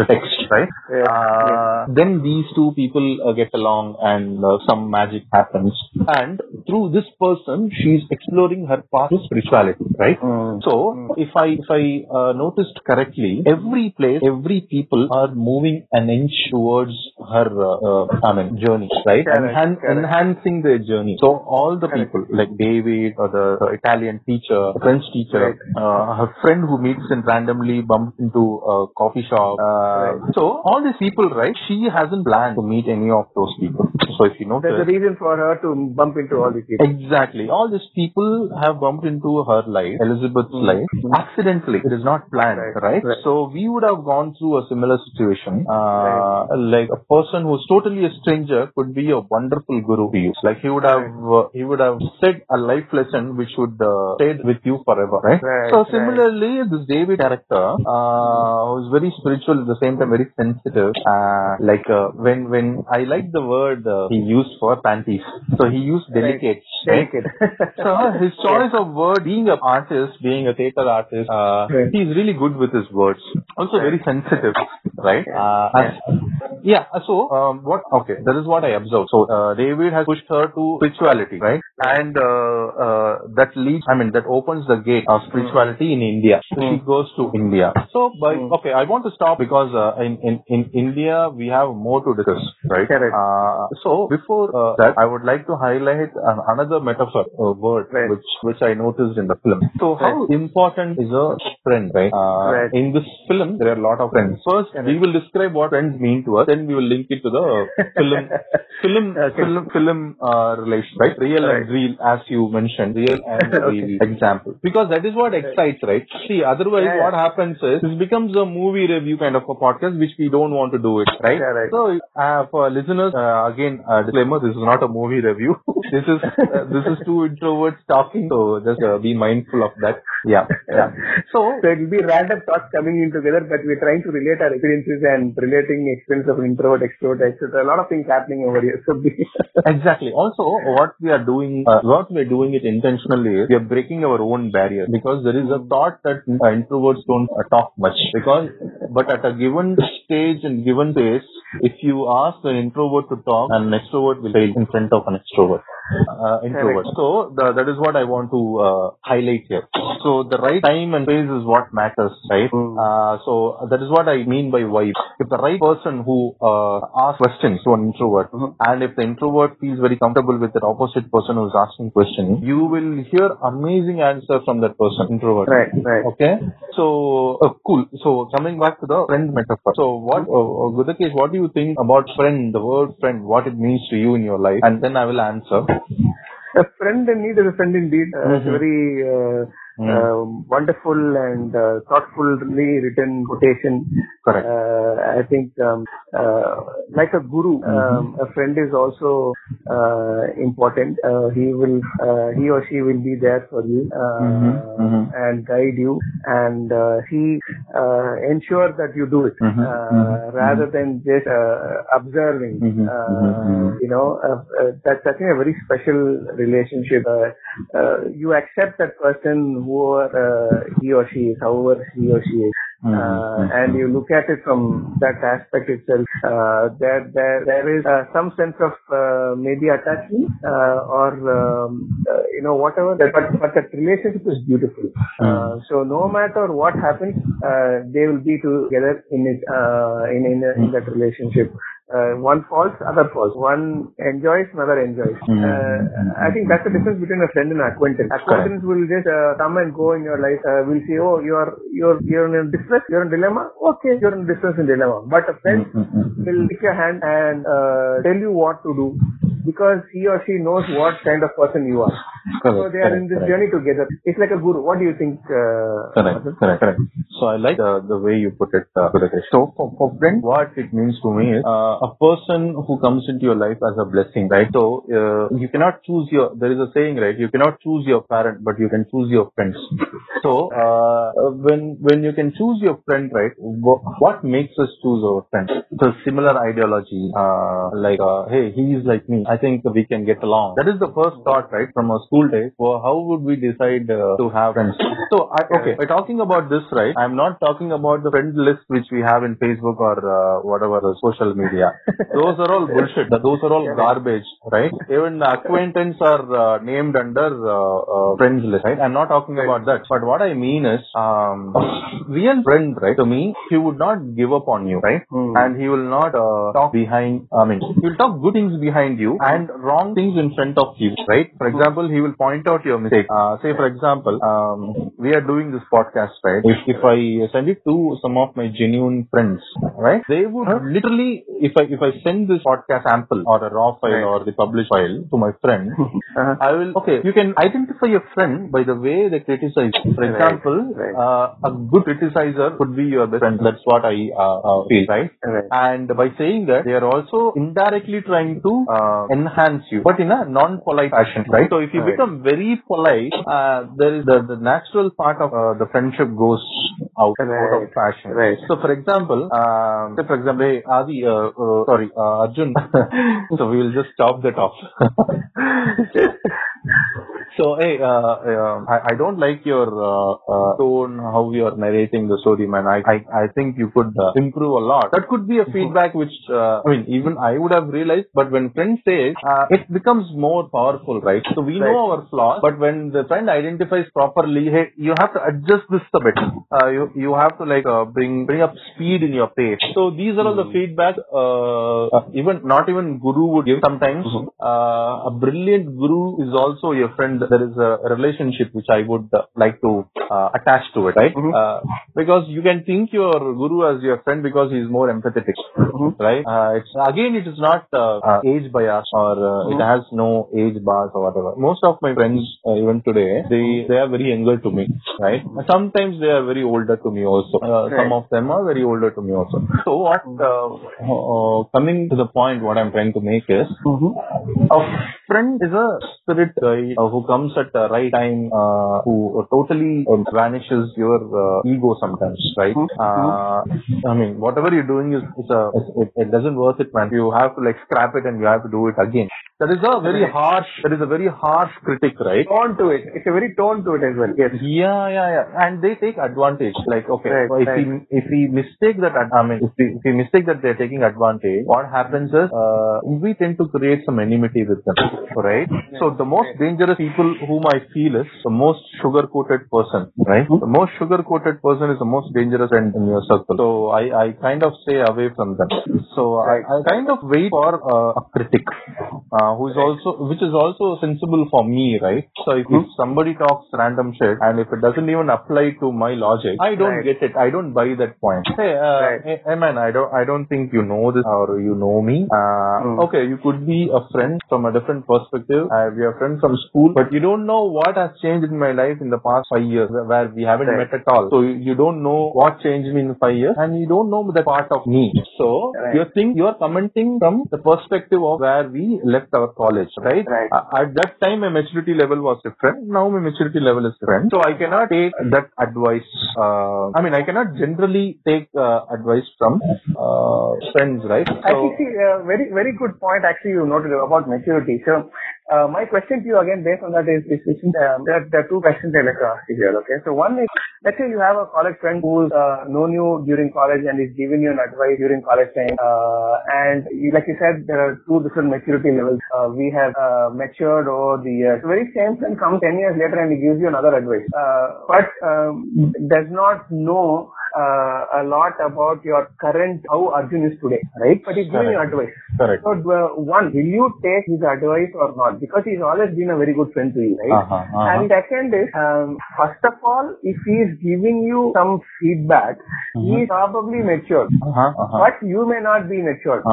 the text, right? Yes, Uh, Then these two people uh, get along and uh, some magic happens. And through this person, she's exploring her past spirituality, right? Mm. So if I if I uh, noticed correctly, every place, every people are moving an inch towards her, uh, uh, I mean, journey, right? Correct, Enhan- correct. enhancing their journey. So all the Correct. people, like David or the, the Italian teacher, French teacher, uh, her friend who meets and randomly bumps into a coffee shop. Uh. So all these people, right? She hasn't planned to meet any of those people. So if you notice, There's a reason for her to bump into all these people. Exactly. All these people have bumped into her life, Elizabeth's life, accidentally. It is not planned, Right, right? right. So we would have gone through a similar situation. Uh, Like a person who's totally a stranger could be a wonderful guru to you. Like he would have, uh, he would have said a life lesson which would uh, stay with you forever, right? Right, so right. similarly, this David character, uh, who's very spiritual at the same time very sensitive. Uh, like uh, when when I like the word uh, he used for panties, so he used delicate. right? Delicate. (laughs) So his choice of word, being an artist, being a theater artist, uh, Right. he's really good with his words. Also very sensitive, right? Uh, Yeah. yeah. So um, what? Okay, that is what I observed. So uh, David has pushed her to spirituality, right? And uh, uh, that leads. I mean, that opens the gate of spirituality in India. So she Mm. goes to India. So by Mm. okay, I want to stop because uh, in, in in India we have more to discuss, right? Correct. Uh, so before uh, that, I would like to highlight an, another metaphor, uh, word, Right. which which I noticed in the film. So how important is a friend, right? Uh, Right. In this film, there are a lot of friends. First, we will describe what friends mean to us. Then we will link it to the film, (laughs) film, Okay. film, film uh, relation, right? Real Right. and real, as you mentioned, real and (laughs) real Okay. example. Because that is what excites, right? See, otherwise, Yeah, yeah. what happens is this becomes a movie review kind of a podcast, which we don't want to do it, right? Correct. So, uh, for listeners, uh, again, uh, disclaimer: this is not a movie review. (laughs) this is uh, this is two introverts talking, so just uh, be mindful of that. Yeah, yeah. So, So it will be random thoughts coming in together, but we're trying to relate our experiences and relating experience of introvert, extrovert, etc. A lot of things happening over here. So be- (laughs) Exactly. Also, what we are doing, uh, what we are doing it intentionally is we are breaking our own barrier because there is a thought that uh, introverts don't uh, talk much. Because, but at a given stage and given pace, if you ask an introvert to talk, an extrovert will fail in front of an extrovert. Uh, introvert. Correct. So the, that is what I want to uh, highlight here. So the right time and place is what matters, right? Mm. Uh, so that is what I mean by vibe. If the right person who uh, asks questions to an introvert, Mhm. and if the introvert feels very comfortable with the opposite person who's asking questions, you will hear amazing answer from that person, introvert. right, right. Okay, so uh, cool. So coming back to the friend metaphor. So what, uh, uh, Gudakesh, what do you think about friend? The word friend, what it means to you in your life, and then I will answer. A friend in need is a friend indeed. Uh, Mhm. very uh, um, wonderful and uh, thoughtfully written quotation. Correct. Uh, I think um, uh, like a guru, um, a friend is also uh, important. Uh, he will, uh, he or she will be there for you uh, mhm. and guide you, and uh, he uh, ensure that you do it Mhm, uh, mhm, rather than just uh, observing. You know, uh, uh, that's I think a very special relationship. Uh, uh, you accept that person, whoever uh, he or she is, however he or she is. Mhm, Uh, mhm. and you look at it from that aspect itself, uh, there, there, there is uh, some sense of uh, maybe attachment uh, or um, uh, you know whatever. That, but but that relationship is beautiful. Uh, so no matter what happens, uh, they will be together in it uh, in in, in that relationship. Uh, one falls, other falls. One enjoys, another enjoys. Mm. Uh, I think that's the difference between a friend and acquaintance. Acquaintance will just uh, come and go in your life. Uh, will say, oh, you're you're you're in distress, you're in dilemma. Okay, you're in distress and dilemma. But a friend Mm, mm, mm. will take your hand and uh, tell you what to do because he or she knows what kind of person you are. so they are in this correct. journey together. It's like a guru. What do you think? Uh, Correct, correct, correct. So I like the, the way you put it, uh, So for, for friend, what it means to me is uh, a person who comes into your life as a blessing, right? So uh, you cannot choose your. There is a saying, right? You cannot choose your parent, but you can choose your friends. So uh, when when you can choose your friend, right? What makes us choose our friend? So similar ideology, uh, like uh, hey, he is like me. I think we can get along. That is the first thought, right, from our school days. Well, how would we decide uh, to have friends? So I, okay, by talking about this, right? I'm not talking about the friend list which we have in Facebook or uh, whatever social media. (laughs) Those are all bullshit. Those are all garbage, right? Even the acquaintance are uh, named under uh, uh, friends list, right? I'm not talking about that. But what I mean is, um, real friend, right? To me, he would not give up on you, right? Hmm. And he will not uh, talk behind. I mean, he will talk good things behind you and wrong things in front of you, right? For example, he will point out your mistake. Uh, say, for example, um, we are doing this podcast, right? If if I send it to some of my genuine friends, right? They would literally, if I if I send this podcast sample or a raw file Right. or the published file to my friend, (laughs) Uh-huh. I will, okay, you can identify a friend by the way they criticize. For example, right. Uh, a good criticizer could be your best friend. That's what I uh, uh, feel, right? Right. And by saying that, they are also indirectly trying to uh, enhance you, but in a non-polite fashion, right? So if you Right. become very polite, uh, there is the, the natural part of uh, the friendship goes out, out of fashion. Right. So for example, um, say for example, hey, Adi, uh, uh, sorry, uh, Arjun. (laughs) so we will just stop that off. (laughs) So, hey, uh, uh, I, I don't like your uh, uh, tone, how you are narrating the story, man. I, I, I think you could uh, improve a lot. That could be a feedback which, uh, I mean, even I would have realized, but when friend says, uh, it becomes more powerful, right? So we know our flaws, but when the friend identifies properly, hey, you have to adjust this a bit. Uh, you, you have to like uh, bring bring up speed in your pace. So these are all the feedback. Uh, uh, even not even guru would give sometimes. Uh, a brilliant guru is also your friend. There is a relationship which I would uh, like to uh, attach to it, right? Uh, because you can think your guru as your friend because he is more empathetic, right? Uh, it's again, it is not age bias or uh, it has no age bars or whatever. Most of my friends, uh, even today, they they are very younger to me, right? Sometimes they are very older to me also. Uh, Some of them are very older to me also. So what? Uh, uh, coming to the point, what I'm trying to make is a friend is a spirit guide uh, who comes at the right time, uh, who totally uh, vanishes your uh, ego sometimes, right? Uh, I mean, whatever you're doing is, is a, it, it doesn't worth it, man. You have to like scrap it and you have to do it again. That is a very harsh, that is a very harsh critic, right? Tone to it. It's a very tone to it as well. Yes. Yeah, yeah, yeah. And they take advantage. Like, okay, Right, so if right. we if we mistake that, I mean, if we, if we mistake that they're taking advantage, what happens is uh, we tend to create some enmity with them, right? So the most dangerous people whom I feel is the most sugar coated person, right? The most sugar coated person is the most dangerous in, in your circle. So I I kind of stay away from them. So I, I kind of wait for uh, a critic. Uh, uh, who is also, which is also sensible for me, right? So if, if somebody talks random shit and if it doesn't even apply to my logic, I don't Right. get it. I don't buy that point. Hey, uh, Right. hey, hey man, I don't, I don't think you know this or you know me. Uh, Hmm. okay, you could be a friend from a different perspective. We are friends from school, but you don't know what has changed in my life in the past five years where- we haven't Right. met at all. So you, you don't know what changed me in five years and you don't know the part of me. So Right. you're think you're commenting from the perspective of where we left our college, right? Right. Uh, at that time, my maturity level was different. Now my maturity level is different. So I cannot take that advice. Uh, I mean, I cannot generally take uh, advice from uh, friends, right? Actually, see, uh, very, very good point actually you noted about maturity. So, uh, my question to you again based on that is, is, is um, there, there are two questions I'd like to ask you here, okay? So one is, let's say you have a college friend who's uh, known you during college and is giving you an advice during college time, uh, and you, like you said, there are two different maturity levels. Uh, we have uh, matured over the years. The very same friend comes 10 years later and he gives you another advice, uh, but um, does not know uh, a lot about your current how Arjun is today, right? But he's giving you advice. Correct. So uh, one, will you take his advice or not? Because he's always been a very good friend to you, right? Uh-huh, uh-huh. And second is, um, first of all, if he's giving you some feedback, he's probably matured, Uh-huh, uh-huh, but you may not be matured.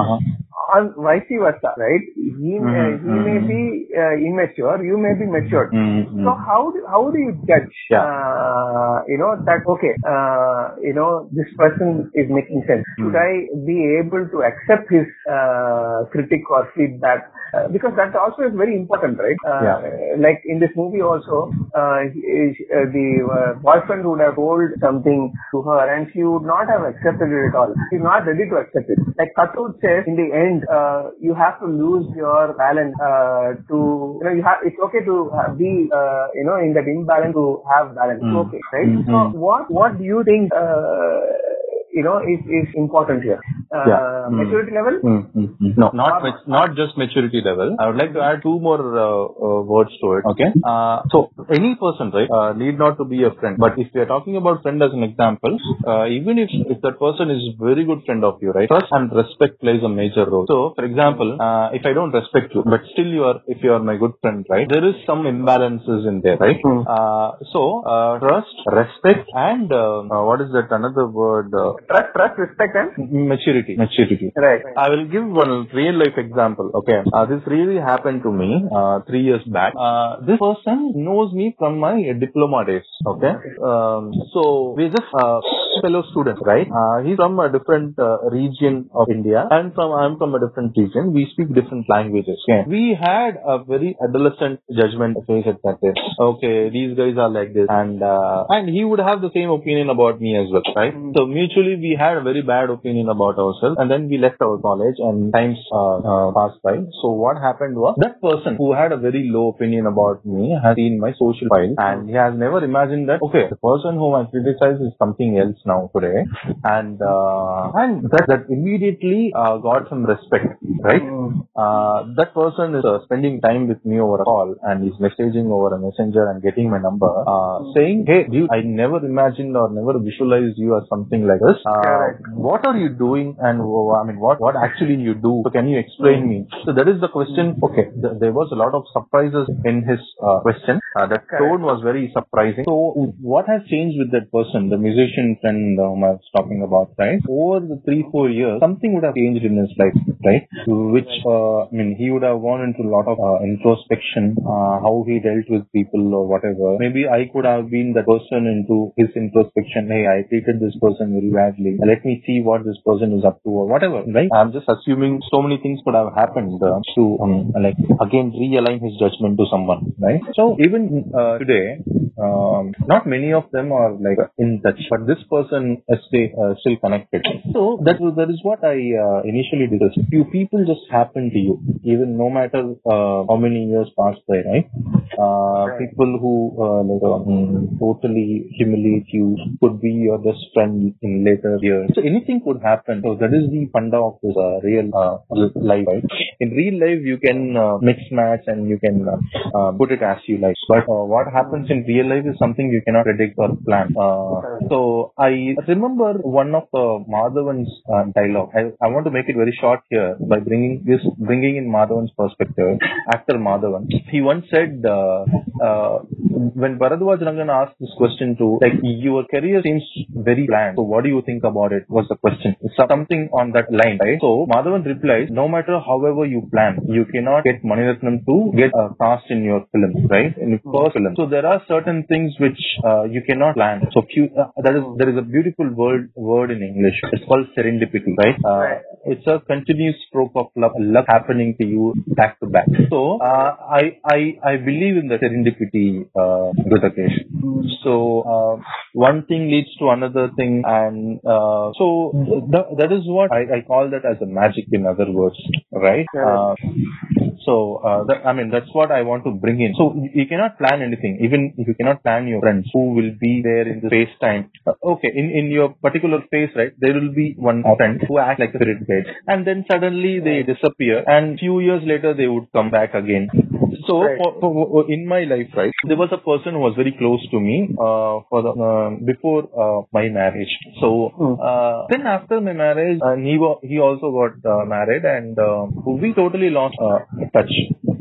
On vice versa, right? He may, Mhm, he may be uh, immature, you may be matured. Mhm, So how do, how do you judge, Yeah. uh, you know, that, okay, uh, you know, this person is making sense. Should I be able to accept his uh, critic or feedback? Uh, because that also is very important, right? Uh, Yeah. Like in this movie also, uh, he- uh, the uh, boyfriend would have told something to her and she would not have accepted it at all. She's not ready to accept it. Like Ketut says, in the end, uh, you have to lose your balance uh, to, you know, you have, it's okay to be, uh, you know, in that imbalance to have balance. Mm. okay, right? Mhm. So what, what do you think, uh, you know, is, is important here? Uh, Yeah. Mm. Maturity level? Mm, mm, mm. No, not mat- not just maturity level. I would like to add two more uh, uh, words to it. Okay. Uh, so any person, right, uh, need not to be a friend. But if we are talking about friend as an example, uh, even if if that person is very good friend of you, right, trust and respect plays a major role. So, for example, uh, if I don't respect you, but still you are, if you are my good friend, right, there is some imbalances in there, right? Uh, so uh, trust, respect, and uh, uh, what is that? Another word? Trust, trust, respect and? maturity. Maturity. Right. I will give one real life example. Okay, uh, this really happened to me uh, three years back. Uh, this person knows me from my diploma days. Okay, um, so we're just uh, fellow students, right? Uh, he's from a different uh, region of India, and from I'm from a different region. We speak different languages. Okay, we had a very adolescent judgment phase at that time. Okay, these guys are like this, and uh, and he would have the same opinion about me as well, right? So mutually we had a very bad opinion about ourselves, and then we left our college, and times uh, uh, passed by. So what happened was that person who had a very low opinion about me has seen my social file, and he has never imagined that okay, the person whom I criticize is something else now today, and uh, and that that immediately uh, got some respect, right? Uh, that person is uh, spending time with me over a call and he's messaging over a messenger and getting my number, uh, saying, "Hey, dude, I never imagined or never visualized you as something like this. Uh, what are you doing? And uh, I mean, what what actually you do? So can you explain me?" So that is the question. Okay, th- there was a lot of surprises in his uh, question. Uh, that tone was very surprising. So what has changed with that person, the musician friend whom I was talking about, right? Over the three four years, something would have changed in his life, right? Which uh, I mean, he would have gone into a lot of uh, introspection, uh, how he dealt with people or whatever. Maybe I could have been the person into his introspection. Hey, I treated this person very badly. Let me see what this person is up to or whatever, right? I'm just assuming so many things could have happened uh, to um, like again realign his judgment to someone, right? So even uh, today, um, not many of them are like in touch, but this person is stay, uh, still connected. So that was that is what I uh, initially discussed. Few people just happen to you, even no matter uh, how many years pass by, right? Uh, Right. People who uh, like um, totally humiliate you could be your best friend in later years. So anything could happen. So that is the panda of this uh, real uh, life, right? In real life, you can uh, mix match and you can uh, uh, put it as you like. But uh, what happens in real life is something you cannot predict or plan. Uh, so I I remember one of uh, Madhavan's uh, dialogue. I, I want to make it very short here by bringing this, bringing in Madhavan's perspective. Actor Madhavan, he once said, uh, uh, when Bharadwaj Rangan asked this question to, like, your career seems very planned. So what do you think about it? Was the question. So- Something on that line, right? So Madhavan replies, no matter however you plan, you cannot get Maniratnam to get a cast in your film, right? In your first film. So there are certain things which uh, you cannot plan. So few, uh, that is there is a beautiful word word in English. It's called serendipity, right? Uh. It's a continuous stroke of luck, luck happening to you back to back. So uh, I I I believe in the serendipity, uh, Gudakesh. So uh, one thing leads to another thing, and uh, so th- that is what I, I call that as a magic. In other words, right? So uh, that, I mean that's what I want to bring in. So you cannot plan anything, even if you cannot plan your friends who will be there in the space time. Uh, okay, in in your particular phase, right? There will be one friend who acts like a spirit guide, and then suddenly they disappear, and few years later they would come back again. So Right. for, for, in my life, right, there was a person who was very close to me uh, for the uh, before uh, my marriage. So uh, then after my marriage, uh, he wa- he also got uh, married, and uh, we totally lost uh, touch.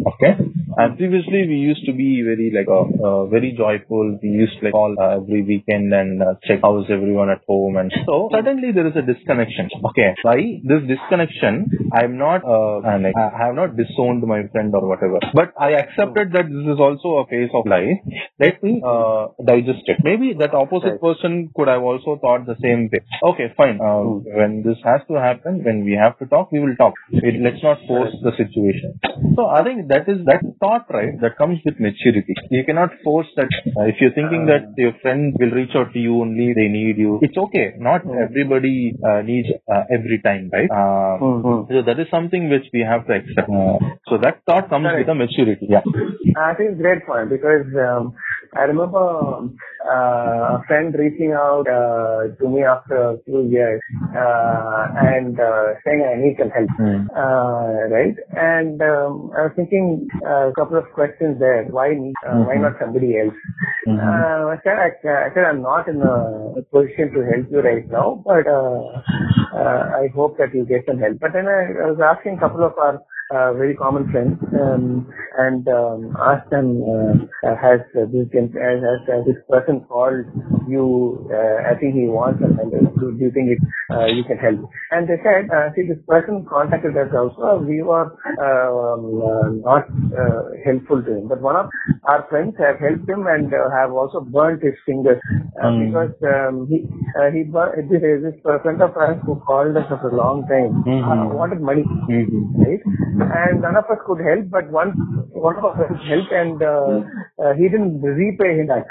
Okay. And previously we used to be very like uh, uh, very joyful. We used to like call uh, every weekend and uh, check how's everyone at home. And so suddenly there is a disconnection. Okay, why this disconnection? I'm not uh, like I have not disowned my friend or whatever, but I accepted that this is also a phase of life. Let me uh, digest it. Maybe that opposite Right. person could have also thought the same way. Okay, fine. Uh, When this has to happen, when we have to talk, we will talk. It, let's not force the situation. So I think that is that thought, right? That comes with maturity. You cannot force that. Uh, if you're thinking that your friend will reach out to you only, they need you. It's okay. Not everybody uh, needs uh, every time, right? Uh, Mm-hmm. so that is something which we have to accept. Uh, so that thought comes with a maturity. Yeah. I think it's a great point because um, I remember uh, a friend reaching out uh, to me after a few years uh, and uh, saying I need some help. Mm. Uh, right? And um, I was thinking a couple of questions there. Why me? Uh, Why not somebody else? Uh, I said I, I said I'm not in a position to help you right now, but uh, uh, I hope that you get some help. But then I, I was asking a couple of our uh, very common friends um, and um, asked them, uh, has uh, this has, has, has this person called you? Uh, I think he wants some help. Do, do you think it, uh, you can help? And they said, uh, see, this person contacted us also. We were um, uh, not uh, helpful to him, but one of our friends have helped him and uh, have also burnt his fingers uh, Mm. because um, he uh, he bur- this this friend of ours who called us for a long time Mhm. uh, wanted money Mhm. right? And none of us could help, but one one of us (laughs) helped, and uh, uh, he didn't repay him back.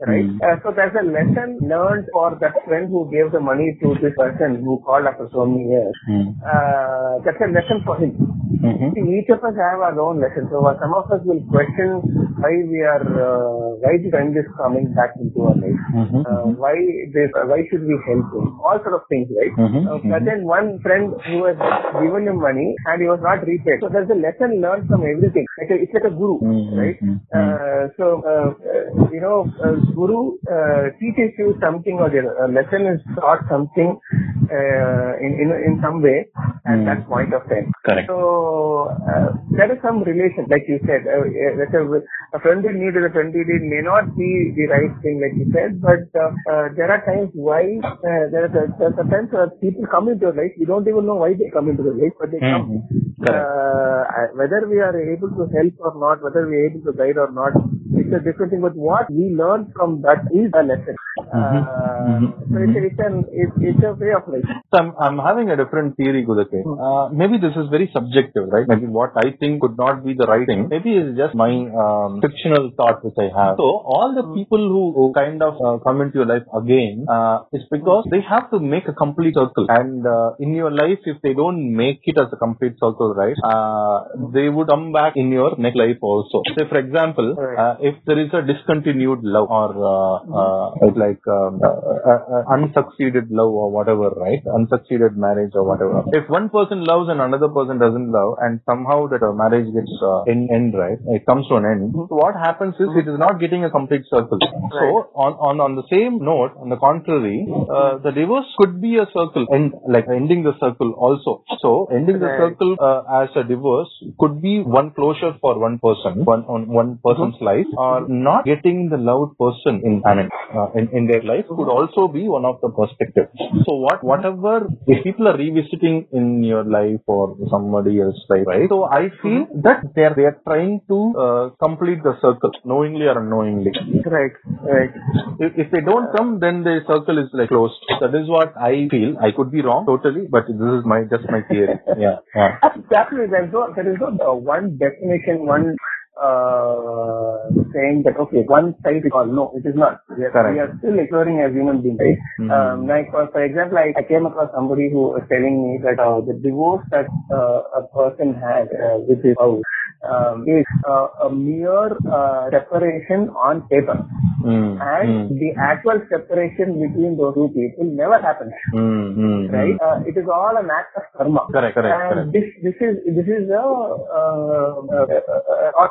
Right. Mm. Uh, so there's a lesson learned for that friend who gave the money to this person who called after so many years. Mm. Uh, that's a lesson for him. Mhm. See, each of us have our own lesson. So uh, some of us will question why we are, uh, why the friend is coming back into our life. Mhm. Uh, why this, why should we help him? All sort of things, right? Mhm. Uh, but then one friend who has given him money and he was not repaid. So there's a lesson learned from everything. Like a, it's like a guru, Mhm. right? Mhm. Uh, so, uh, uh, you know, uh, guru uh, teaches you something or the other. A lesson is taught something uh, in, in in some way at that point of time. Correct. So uh, there is some relation, like you said. Uh, uh, let's say a friendly need with a friendly need may not be the right thing, like you said, but uh, uh, there are times why uh, there are there are sometimes uh, people come into your life. You don't even know why they come into your life, but they come. Mhm. Correct. Uh, whether we are able to help or not, whether we are able to guide or not, it's a different thing. But what we learn from that is a lesson. Uh, Mhm. So it's, it's an it's, it's a way of life. So I'm, I'm having a different theory, Gudake. Uh, maybe this is very subjective, right? Maybe what I think could not be the right thing. Maybe it's just my um, fictional thought which I have. So all the people who, who kind of uh, come into your life again uh, is because they have to make a complete circle. And uh, in your life, if they don't make it as a complete circle, right, uh, they would come back in your next life also. Say, for example, uh, if there is a discontinued love or uh, uh, like um, uh, uh, unsucceeded love or whatever, right? Unsucceeded marriage or whatever. If one person loves and another person doesn't love, and somehow that a marriage gets uh, end, end right, it comes to an end. So what happens is it is not getting a complete circle. So on on on the same note, on the contrary, uh, the divorce could be a circle, and like ending the circle also. So ending the circle uh, as a divorce could be one closure for one person, one on one person's life, or not getting the loved person in I mean, uh, in, in their life could also be one of the perspectives. So what whatever if people are revisiting in your life or somebody else's life, right? So I feel that they are they are trying to uh, complete the circle, knowingly or unknowingly. Right. Right. If, if they don't come, then the circle is like closed. That is what I feel. I could be wrong totally, but this is my just my theory. (laughs) Yeah, yeah. Absolutely. There's no, there is no uh, one definition, one uh, saying that, okay, one side is all. No, it is not. We are, Correct. we are still exploring as human beings, right? Mhm. Um, like, for, for example, I, I came across somebody who was telling me that uh, the divorce that uh, a person had uh, with his spouse um, is uh, a mere uh, separation on paper. Mm, And mm, the actual separation between those two people never happens, mm, mm, right? mm. Uh, it is all an act of karma. Correct, correct, and correct. this this is this is a uh, uh, uh,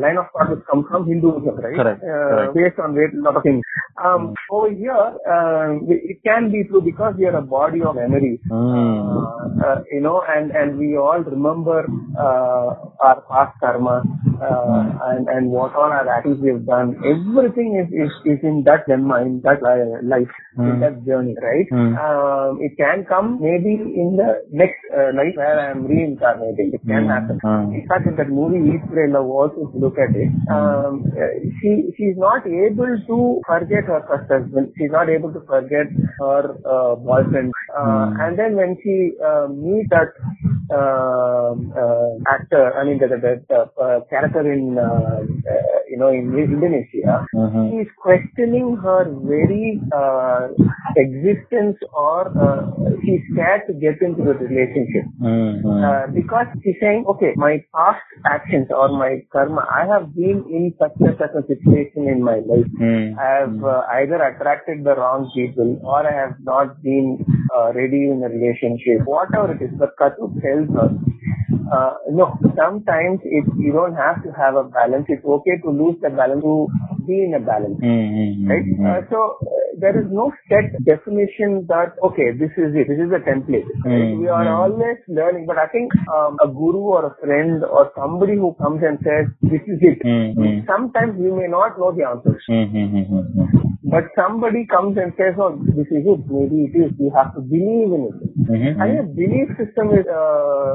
line of thought which comes from Hinduism, right? Correct, Uh, correct. Based on a lot of things. Um, Over here, uh, it can be true because we are a body of memories. Mm. Uh, uh, you know, and and we all remember uh, our past karma uh, and and what all our actions we have done. Everything is is, is in that lemma, in that li- life, in Mm. that journey, right? Mm. Um, it can come maybe in the next uh, life where I am reincarnating. It can Mm. happen. Mm. In fact, in that movie East Love, also if you look at it, um, uh, she she's not able to forget her first husband. She's not able to forget her uh, boyfriend. Uh, Mm. And then when she uh, meet that um, actor, I mean the the, the, the uh, character in uh, uh, you know in Indonesia, Mhm. she's questioning her very uh, existence or uh, she's scared to get into the relationship. Mm, mm. Uh, because she's saying, okay, my past actions or my karma, I have been in such a such a situation in my life. Mm. I have uh, either attracted the wrong people or I have not been uh, ready in a relationship. Whatever it is, but Ketut tells us, uh, no, sometimes it, you don't have to have a balance. It's okay to lose the balance to be in a balance Mm, mm, mm, right? Uh, so uh, there is no set definition that okay, this is it, this is the template. Right? Mm, We are always learning, but I think um, a guru or a friend or somebody who comes and says this is it. Mm, mm. Sometimes we may not know the answers, But somebody comes and says, "Oh, this is it. Maybe it is." You have to believe in it. Mhm, I think a belief system is uh,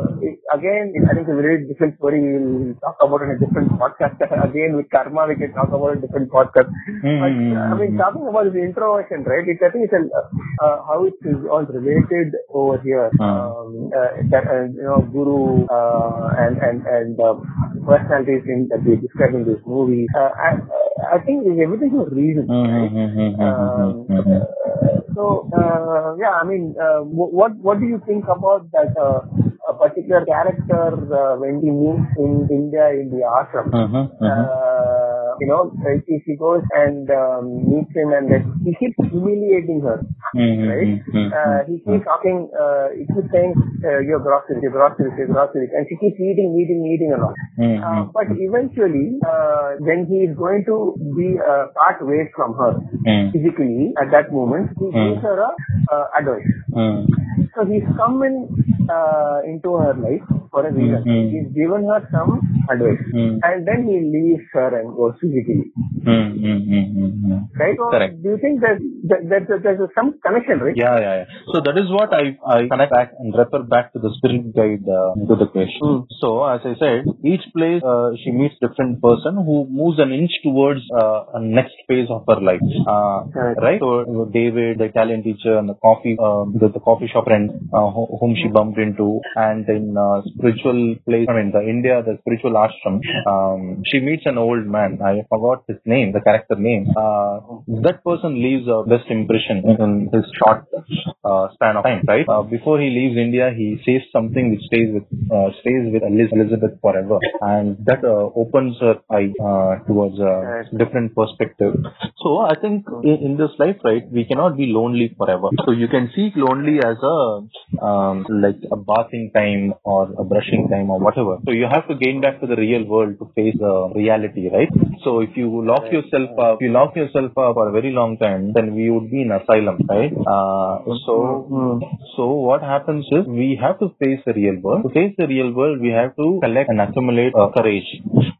again. I think it's a very different story. We'll talk about it in a different podcast. (laughs) again, with karma, we can talk about a different podcast. Mm, But uh, I mean, talking about the introversion, right? It, I think it's a, uh, how it is all related over here. Mm. Um, uh, that, uh, you know, guru uh, and and and uh, personalities in that we describe in this movie. Uh, I, I think everything for a reason. Mm, right? Mm, mm, mm, Um, mm, mm. uh, so uh, yeah, I mean, uh, what what do you think about that uh, a particular character uh, when he meets in India in the ashram? You know, she, she goes and um, meets him, and then he keeps humiliating her. Mhm, Right? mhm, Uh, he keeps talking. Uh, he keeps saying, uh, "Your groceries, your groceries, your groceries," and she keeps eating, eating, eating a lot. mhm. Uh, but eventually, uh, when he is going to be uh, part ways from her Mm, physically at that moment, he Hmm. gives her a uh, advice. mm. So he's come in uh, into her life for a reason. Hmm. He's given her some advice, and then he leaves her and goes physically. Mm, mm, mm, mm, mm. Right? So Correct. do you think that, that, that, that there's some connection, right? Yeah, yeah, yeah. So that is what I, I connect back and refer back to the spirit guide uh, to the question. So as I said, each place uh, she meets different person who moves an inch towards uh, a next phase of her life. Uh, Correct. right? So David, the Italian teacher, and the coffee, um, the, the coffee shop friend uh, whom she bumped into, and in uh, spiritual place. I mean, the India, the spiritual ashram. Um, she meets an old man. I forgot his name, the character name. Uh, that person leaves a best impression in his short uh, span of time, right? Uh, before he leaves India, he says something which stays with uh, stays with Elizabeth forever, and that uh, opens her eye uh, towards a different perspective. So I think in, in this life, right, we cannot be lonely forever. So you can seek lonely as a um, like a bathing time or a brushing time or whatever. So you have to gain back to the real world to face the reality, right? So if you lock yourself up, if you lock yourself up for a very long time, then we would be in asylum, right? Uh, so so what happens is we have to face the real world. To face the real world, we have to collect and accumulate uh, courage.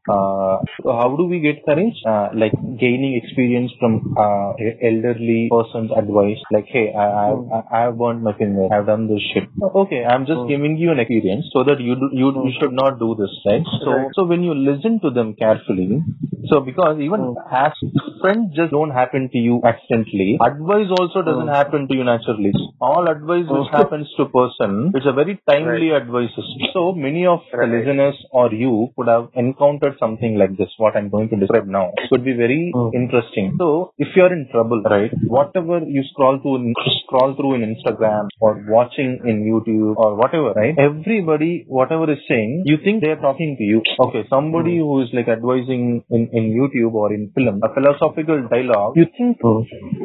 Uh, so how do we get courage? Uh, like gaining experience from uh, elderly person's advice. Like, hey, I, I, I I have burned my finger. I've done this shit. Okay, I'm just giving you an experience so that you do, you, you should not do this, right? So so when you listen to them carefully, so because even hmm. as friends just don't happen to you accidentally, advice also doesn't hmm. happen to you naturally. All advice which hmm. happens to person, it's a very timely advice. So many of the listeners or you could have encountered something like this, what I'm going to describe now. It could be very interesting. So if you're in trouble, right, whatever you scroll through in, scroll through in Instagram or watching in YouTube or whatever, right, everybody, whatever is saying, you think they're talking to you. Okay, somebody who is like advising in, in YouTube or in film, a philosophical dialogue, you think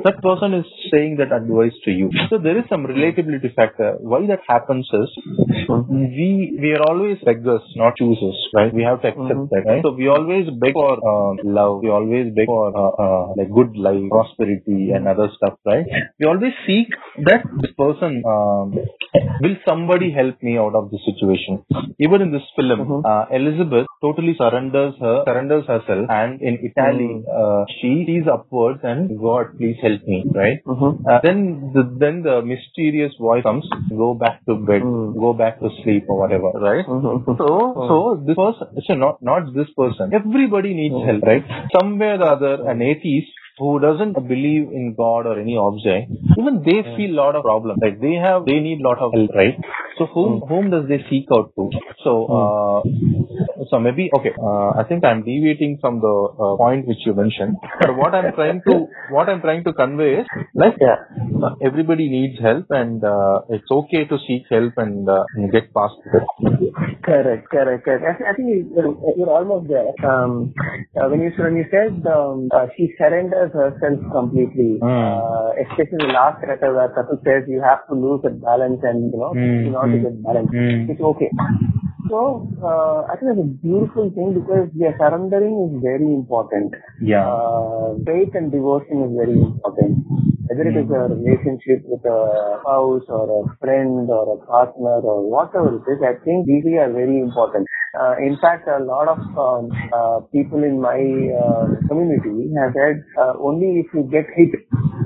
that person is saying that advice to you. So there is some relatability factor. Why that happens is we we are always beggars, not choosers, right? We have to accept that, right? So we always beg for uh, love. We always beg for uh, uh, like good life, prosperity, and other stuff, right? We always seek that this person um, will somebody help me out of this situation. Even in this film, mm-hmm. uh, Elizabeth totally surrenders her surrenders herself, and in Italy, mm. uh, she sees upwards and God, please help me, right? Mm-hmm. Uh, then the, then the mysterious voice comes, go back to bed, mm. go back to sleep or whatever, right? Mm-hmm. So so mm. this person, so not not this person. Everybody needs help, right? Somewhere or the other, an atheist who doesn't believe in God or any object, even they feel lot of problems. Like they have, they need lot of help, right? So whom whom does they seek out to? So uh, so maybe okay. Uh, I think I'm deviating from the uh, point which you mentioned. But what I'm trying to (laughs) what I'm trying to convey is like Yeah. everybody needs help and uh, it's okay to seek help and uh, get past it. Correct, correct, correct. I, I think you're, you're almost there. Um, uh, when you when you said um, uh, she surrenders herself completely, uh, especially the last letter where Ketut says you have to lose that balance and you know Mm, in order to mm, get balance, mm. it's okay. So uh, I think that's a beautiful thing because yeah, surrendering is very important. Yeah. Uh, faith and devotion is very important. Whether it is a relationship with a spouse or a friend or a partner or whatever it is, I think these are very important. Uh, in fact, a lot of um, uh, people in my uh, community have said uh, only if you get hit,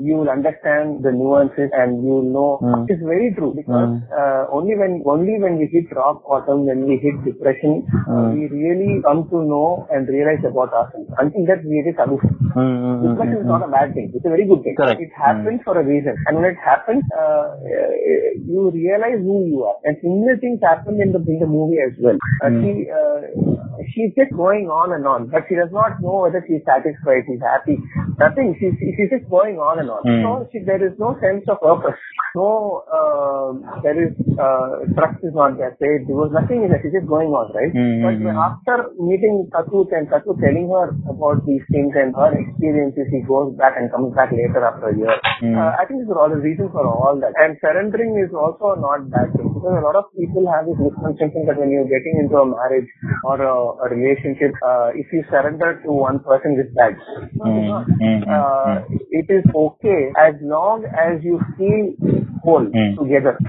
you will understand the nuances and you will know. Mm. It's very true because uh, only when only when we hit rock bottom, when we hit depression, uh, we really come to know and realize about ourselves. Until that, we just aloof. Mm, mm, mm, Depression is mm, not a bad thing. It's a very good thing. Correct. It happens for a reason. And when it happens, uh, you realize who you are. And similar things happen in the in the movie as well. Uh, She uh, she's just going on and on, but she does not know whether she's satisfied, she's happy. Nothing. She's she's just going on and on. Mm. So she, there is no sense of purpose. No, uh, there is uh, trust is not there. There was nothing in that. She's just going on, right? Mm, But mm, mm. after meeting Ketut and Ketut telling her about these things and her experiences, she goes back and comes back later after a year. Mm. Uh, I think these are all the reasons for all that. And surrendering is also not bad thing because a lot of people have this misconception that when you're getting into a marriage or a, a relationship, uh, if you surrender to one person, it's bad. No, it's Mm, not. mm, mm, Uh, it is okay as long as you feel whole Mm. together.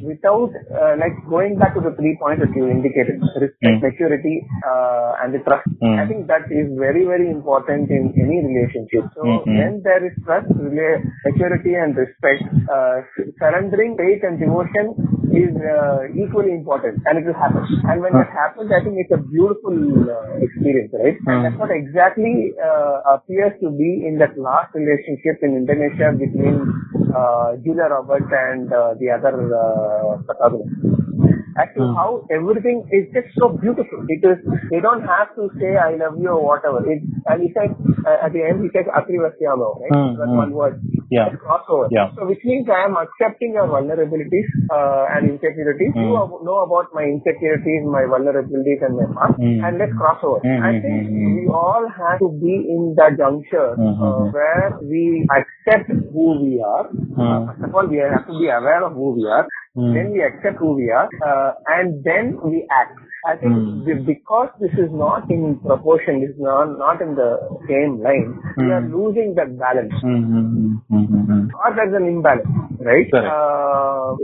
Without uh, like going back to the three points that you indicated respect maturity uh, and the trust. I think that is very very important in any relationship. So when there is trust maturity and respect uh, surrendering faith and devotion is uh, equally important and it will happen and when that happens i think it's a beautiful uh, experience right and Mm. that's what exactly uh, appears to be in that last relationship in indonesia between uh, julia roberts and uh, the other uh, protagonist as to Hmm. how everything is just so beautiful. It is, they don't have to say I love you or whatever. It, and he said, uh, at the end, he says Attraversiamo, right? Hmm, That's hmm. one word. Yeah. It's crossover. Yeah. So which means I am accepting your vulnerabilities uh, and insecurities. You Hmm. know about my insecurities, my vulnerabilities and my past. Hmm. And let's cross over. Hmm, I think hmm, hmm. we all have to be in that juncture Hmm, hmm, uh, where we accept who we are. Hmm. First of all, we have to be aware of who we are. Hmm. Then we accept who we are, uh, and then we act. I think Hmm. be- because this is not in proportion, this is not, not in the same line, we are Hmm. losing that balance. Hmm, hmm, hmm, hmm, hmm, hmm. Or there's an imbalance, right? Uh,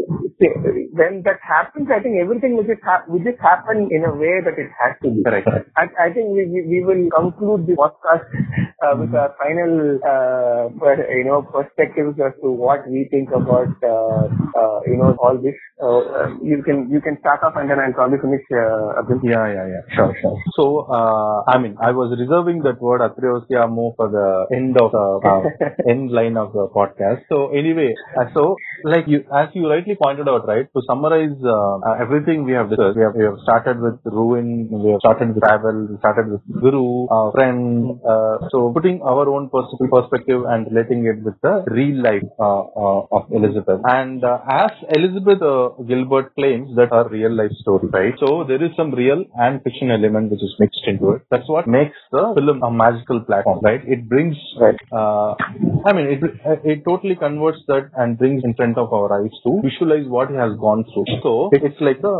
when that happens, I think everything will just, hap- will just happen in a way that it has to be. Correct. correct. I, I think we, we, we will conclude this podcast uh, with our final, uh, per, you know, perspectives as to what we think about, uh, uh, you know, all this. Uh, uh, you can you can start off and then I'll probably finish. Abdul. Yeah, yeah, yeah. Sure, sure. So, uh, I mean, I was reserving that word Attraversiamo for the end of the uh, (laughs) end line of the podcast. So, anyway, uh, so like you, as you rightly pointed out, right? To summarize uh, uh, everything we have discussed, we have we have started with ruin, we have started with travel, we started with guru, uh, friend. Uh, so, putting our own pers- perspective and relating it with the real life uh, uh, of Elizabeth. And uh, as Elizabeth uh, Gilbert claims that her real life story, right? So there is some real and fiction element which is mixed into it. That's what makes the film a magical platform, right? It brings, Right. uh, I mean, it it totally converts that and brings in front of our eyes to visualize what he has gone through. So it's like a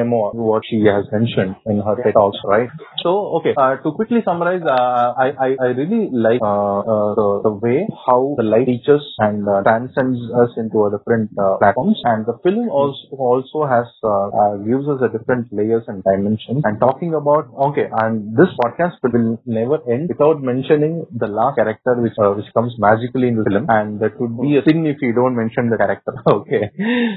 memoir, what she has mentioned in her TED talks, right? So okay, uh, to quickly summarize, uh, I, I I really like uh, uh, the, the way how the light teaches and uh, transcends us into a different uh, platforms, and the film also also has gives us a different layers and dimensions. And talking about okay, and this podcast will never end without mentioning the last character which uh, which comes magically in the film, and that would be a sin if you don't mention the character. (laughs) okay,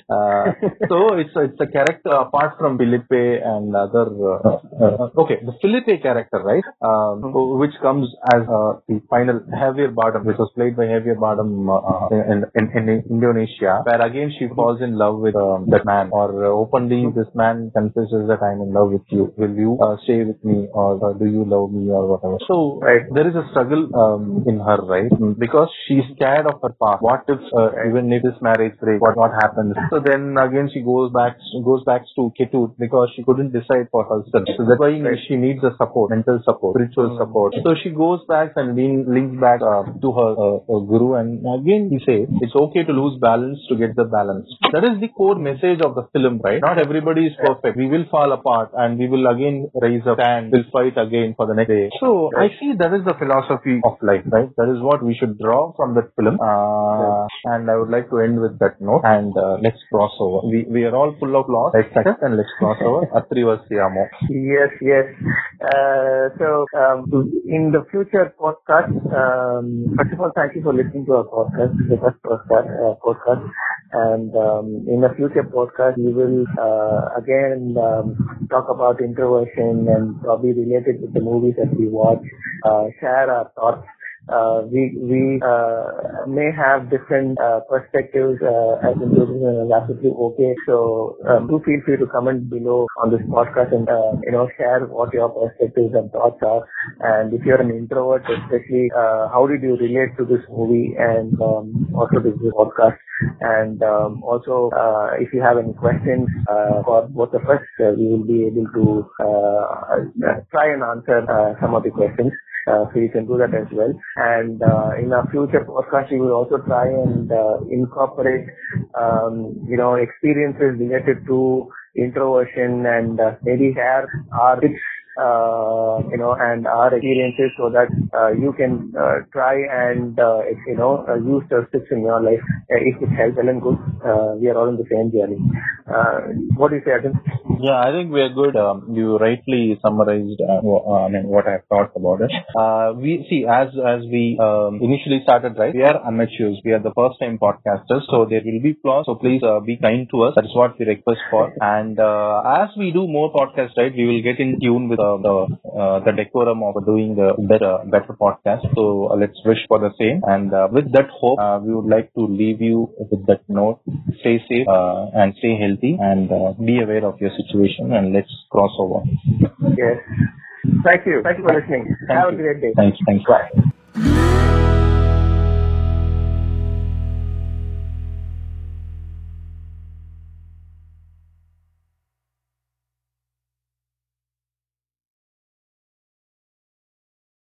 uh, so it's a, it's a character apart from Felipe and other. Uh, uh, okay, the Felipe character, right? Um, which comes as uh, the final Javier Bardem, which was played by Javier Bardem uh, in, in, in Indonesia, where again she falls in love with um, that man, or openly this man confesses that I'm in love with you. Will you uh, stay with me, or uh, do you love me, or whatever? So Right. there is a struggle um, in her, right? Because she's scared of her past. What if uh, even if this marriage breaks, what what happens? So then again she goes back goes back to Ketut because she couldn't decide for herself. So that's why Right. she needs the support, mental support, spiritual support. So she goes back and link, links back uh, to her, uh, her guru, and again he says it's okay to lose balance to get the balance. That is the core message of the film, right? Not everybody is perfect. We will fall apart, and we will again raise up and we'll fight again for the next day. So I see that is the philosophy of life, right? That is what we should draw from that film. Uh, and I would like to end with that note. And uh, let's cross over. We we are all full of loss. Let's accept and let's cross over. (laughs) Atri Vasyamo. Yes, yes. Uh, so, um, in the future podcast, um, first of all, thank you for listening to our podcast, the first podcast, uh, podcast. And um, in the future podcast, we will uh, again um, talk about introversion and probably related with the movies that we watch, uh, share our thoughts uh, we we uh, may have different uh, perspectives uh, as individuals and that's absolutely okay. So um, do feel free to comment below on this podcast and uh, you know share what your perspectives and thoughts are. And if you're an introvert, especially, uh, how did you relate to this movie and um, also to this podcast? And um, also, uh, if you have any questions for both of us, we will be able to try and answer some of the questions. Uh, so you can do that as well. And uh, in our future podcast, we will also try and uh, incorporate, um, you know, experiences related to introversion and maybe share our tips, uh, you know, and our experiences so that uh, you can uh, try and, uh, you know, uh, use tips in your life. Uh, if it helps, well good. Uh, we are all in the same journey. Uh, what do you say, Arjun? Yeah, I think we are good. Um, you rightly summarized uh, uh, I mean, what I have thought about it. Uh, we see as as we um, initially started, right? We are amateurs. We are the first time podcasters, so there will be flaws. So please uh, be kind to us. That is what we request for. And uh, as we do more podcasts, right, we will get in tune with uh, the uh, the decorum of doing the better better podcast. So uh, let's wish for the same. And uh, with that hope, uh, we would like to leave you with that note. Stay safe uh, and stay healthy, and uh, be aware of your situation. And let's cross over. Yes. Thank you. Thank you for listening. Thank Have you. a great day. Thanks. Thanks. Bye.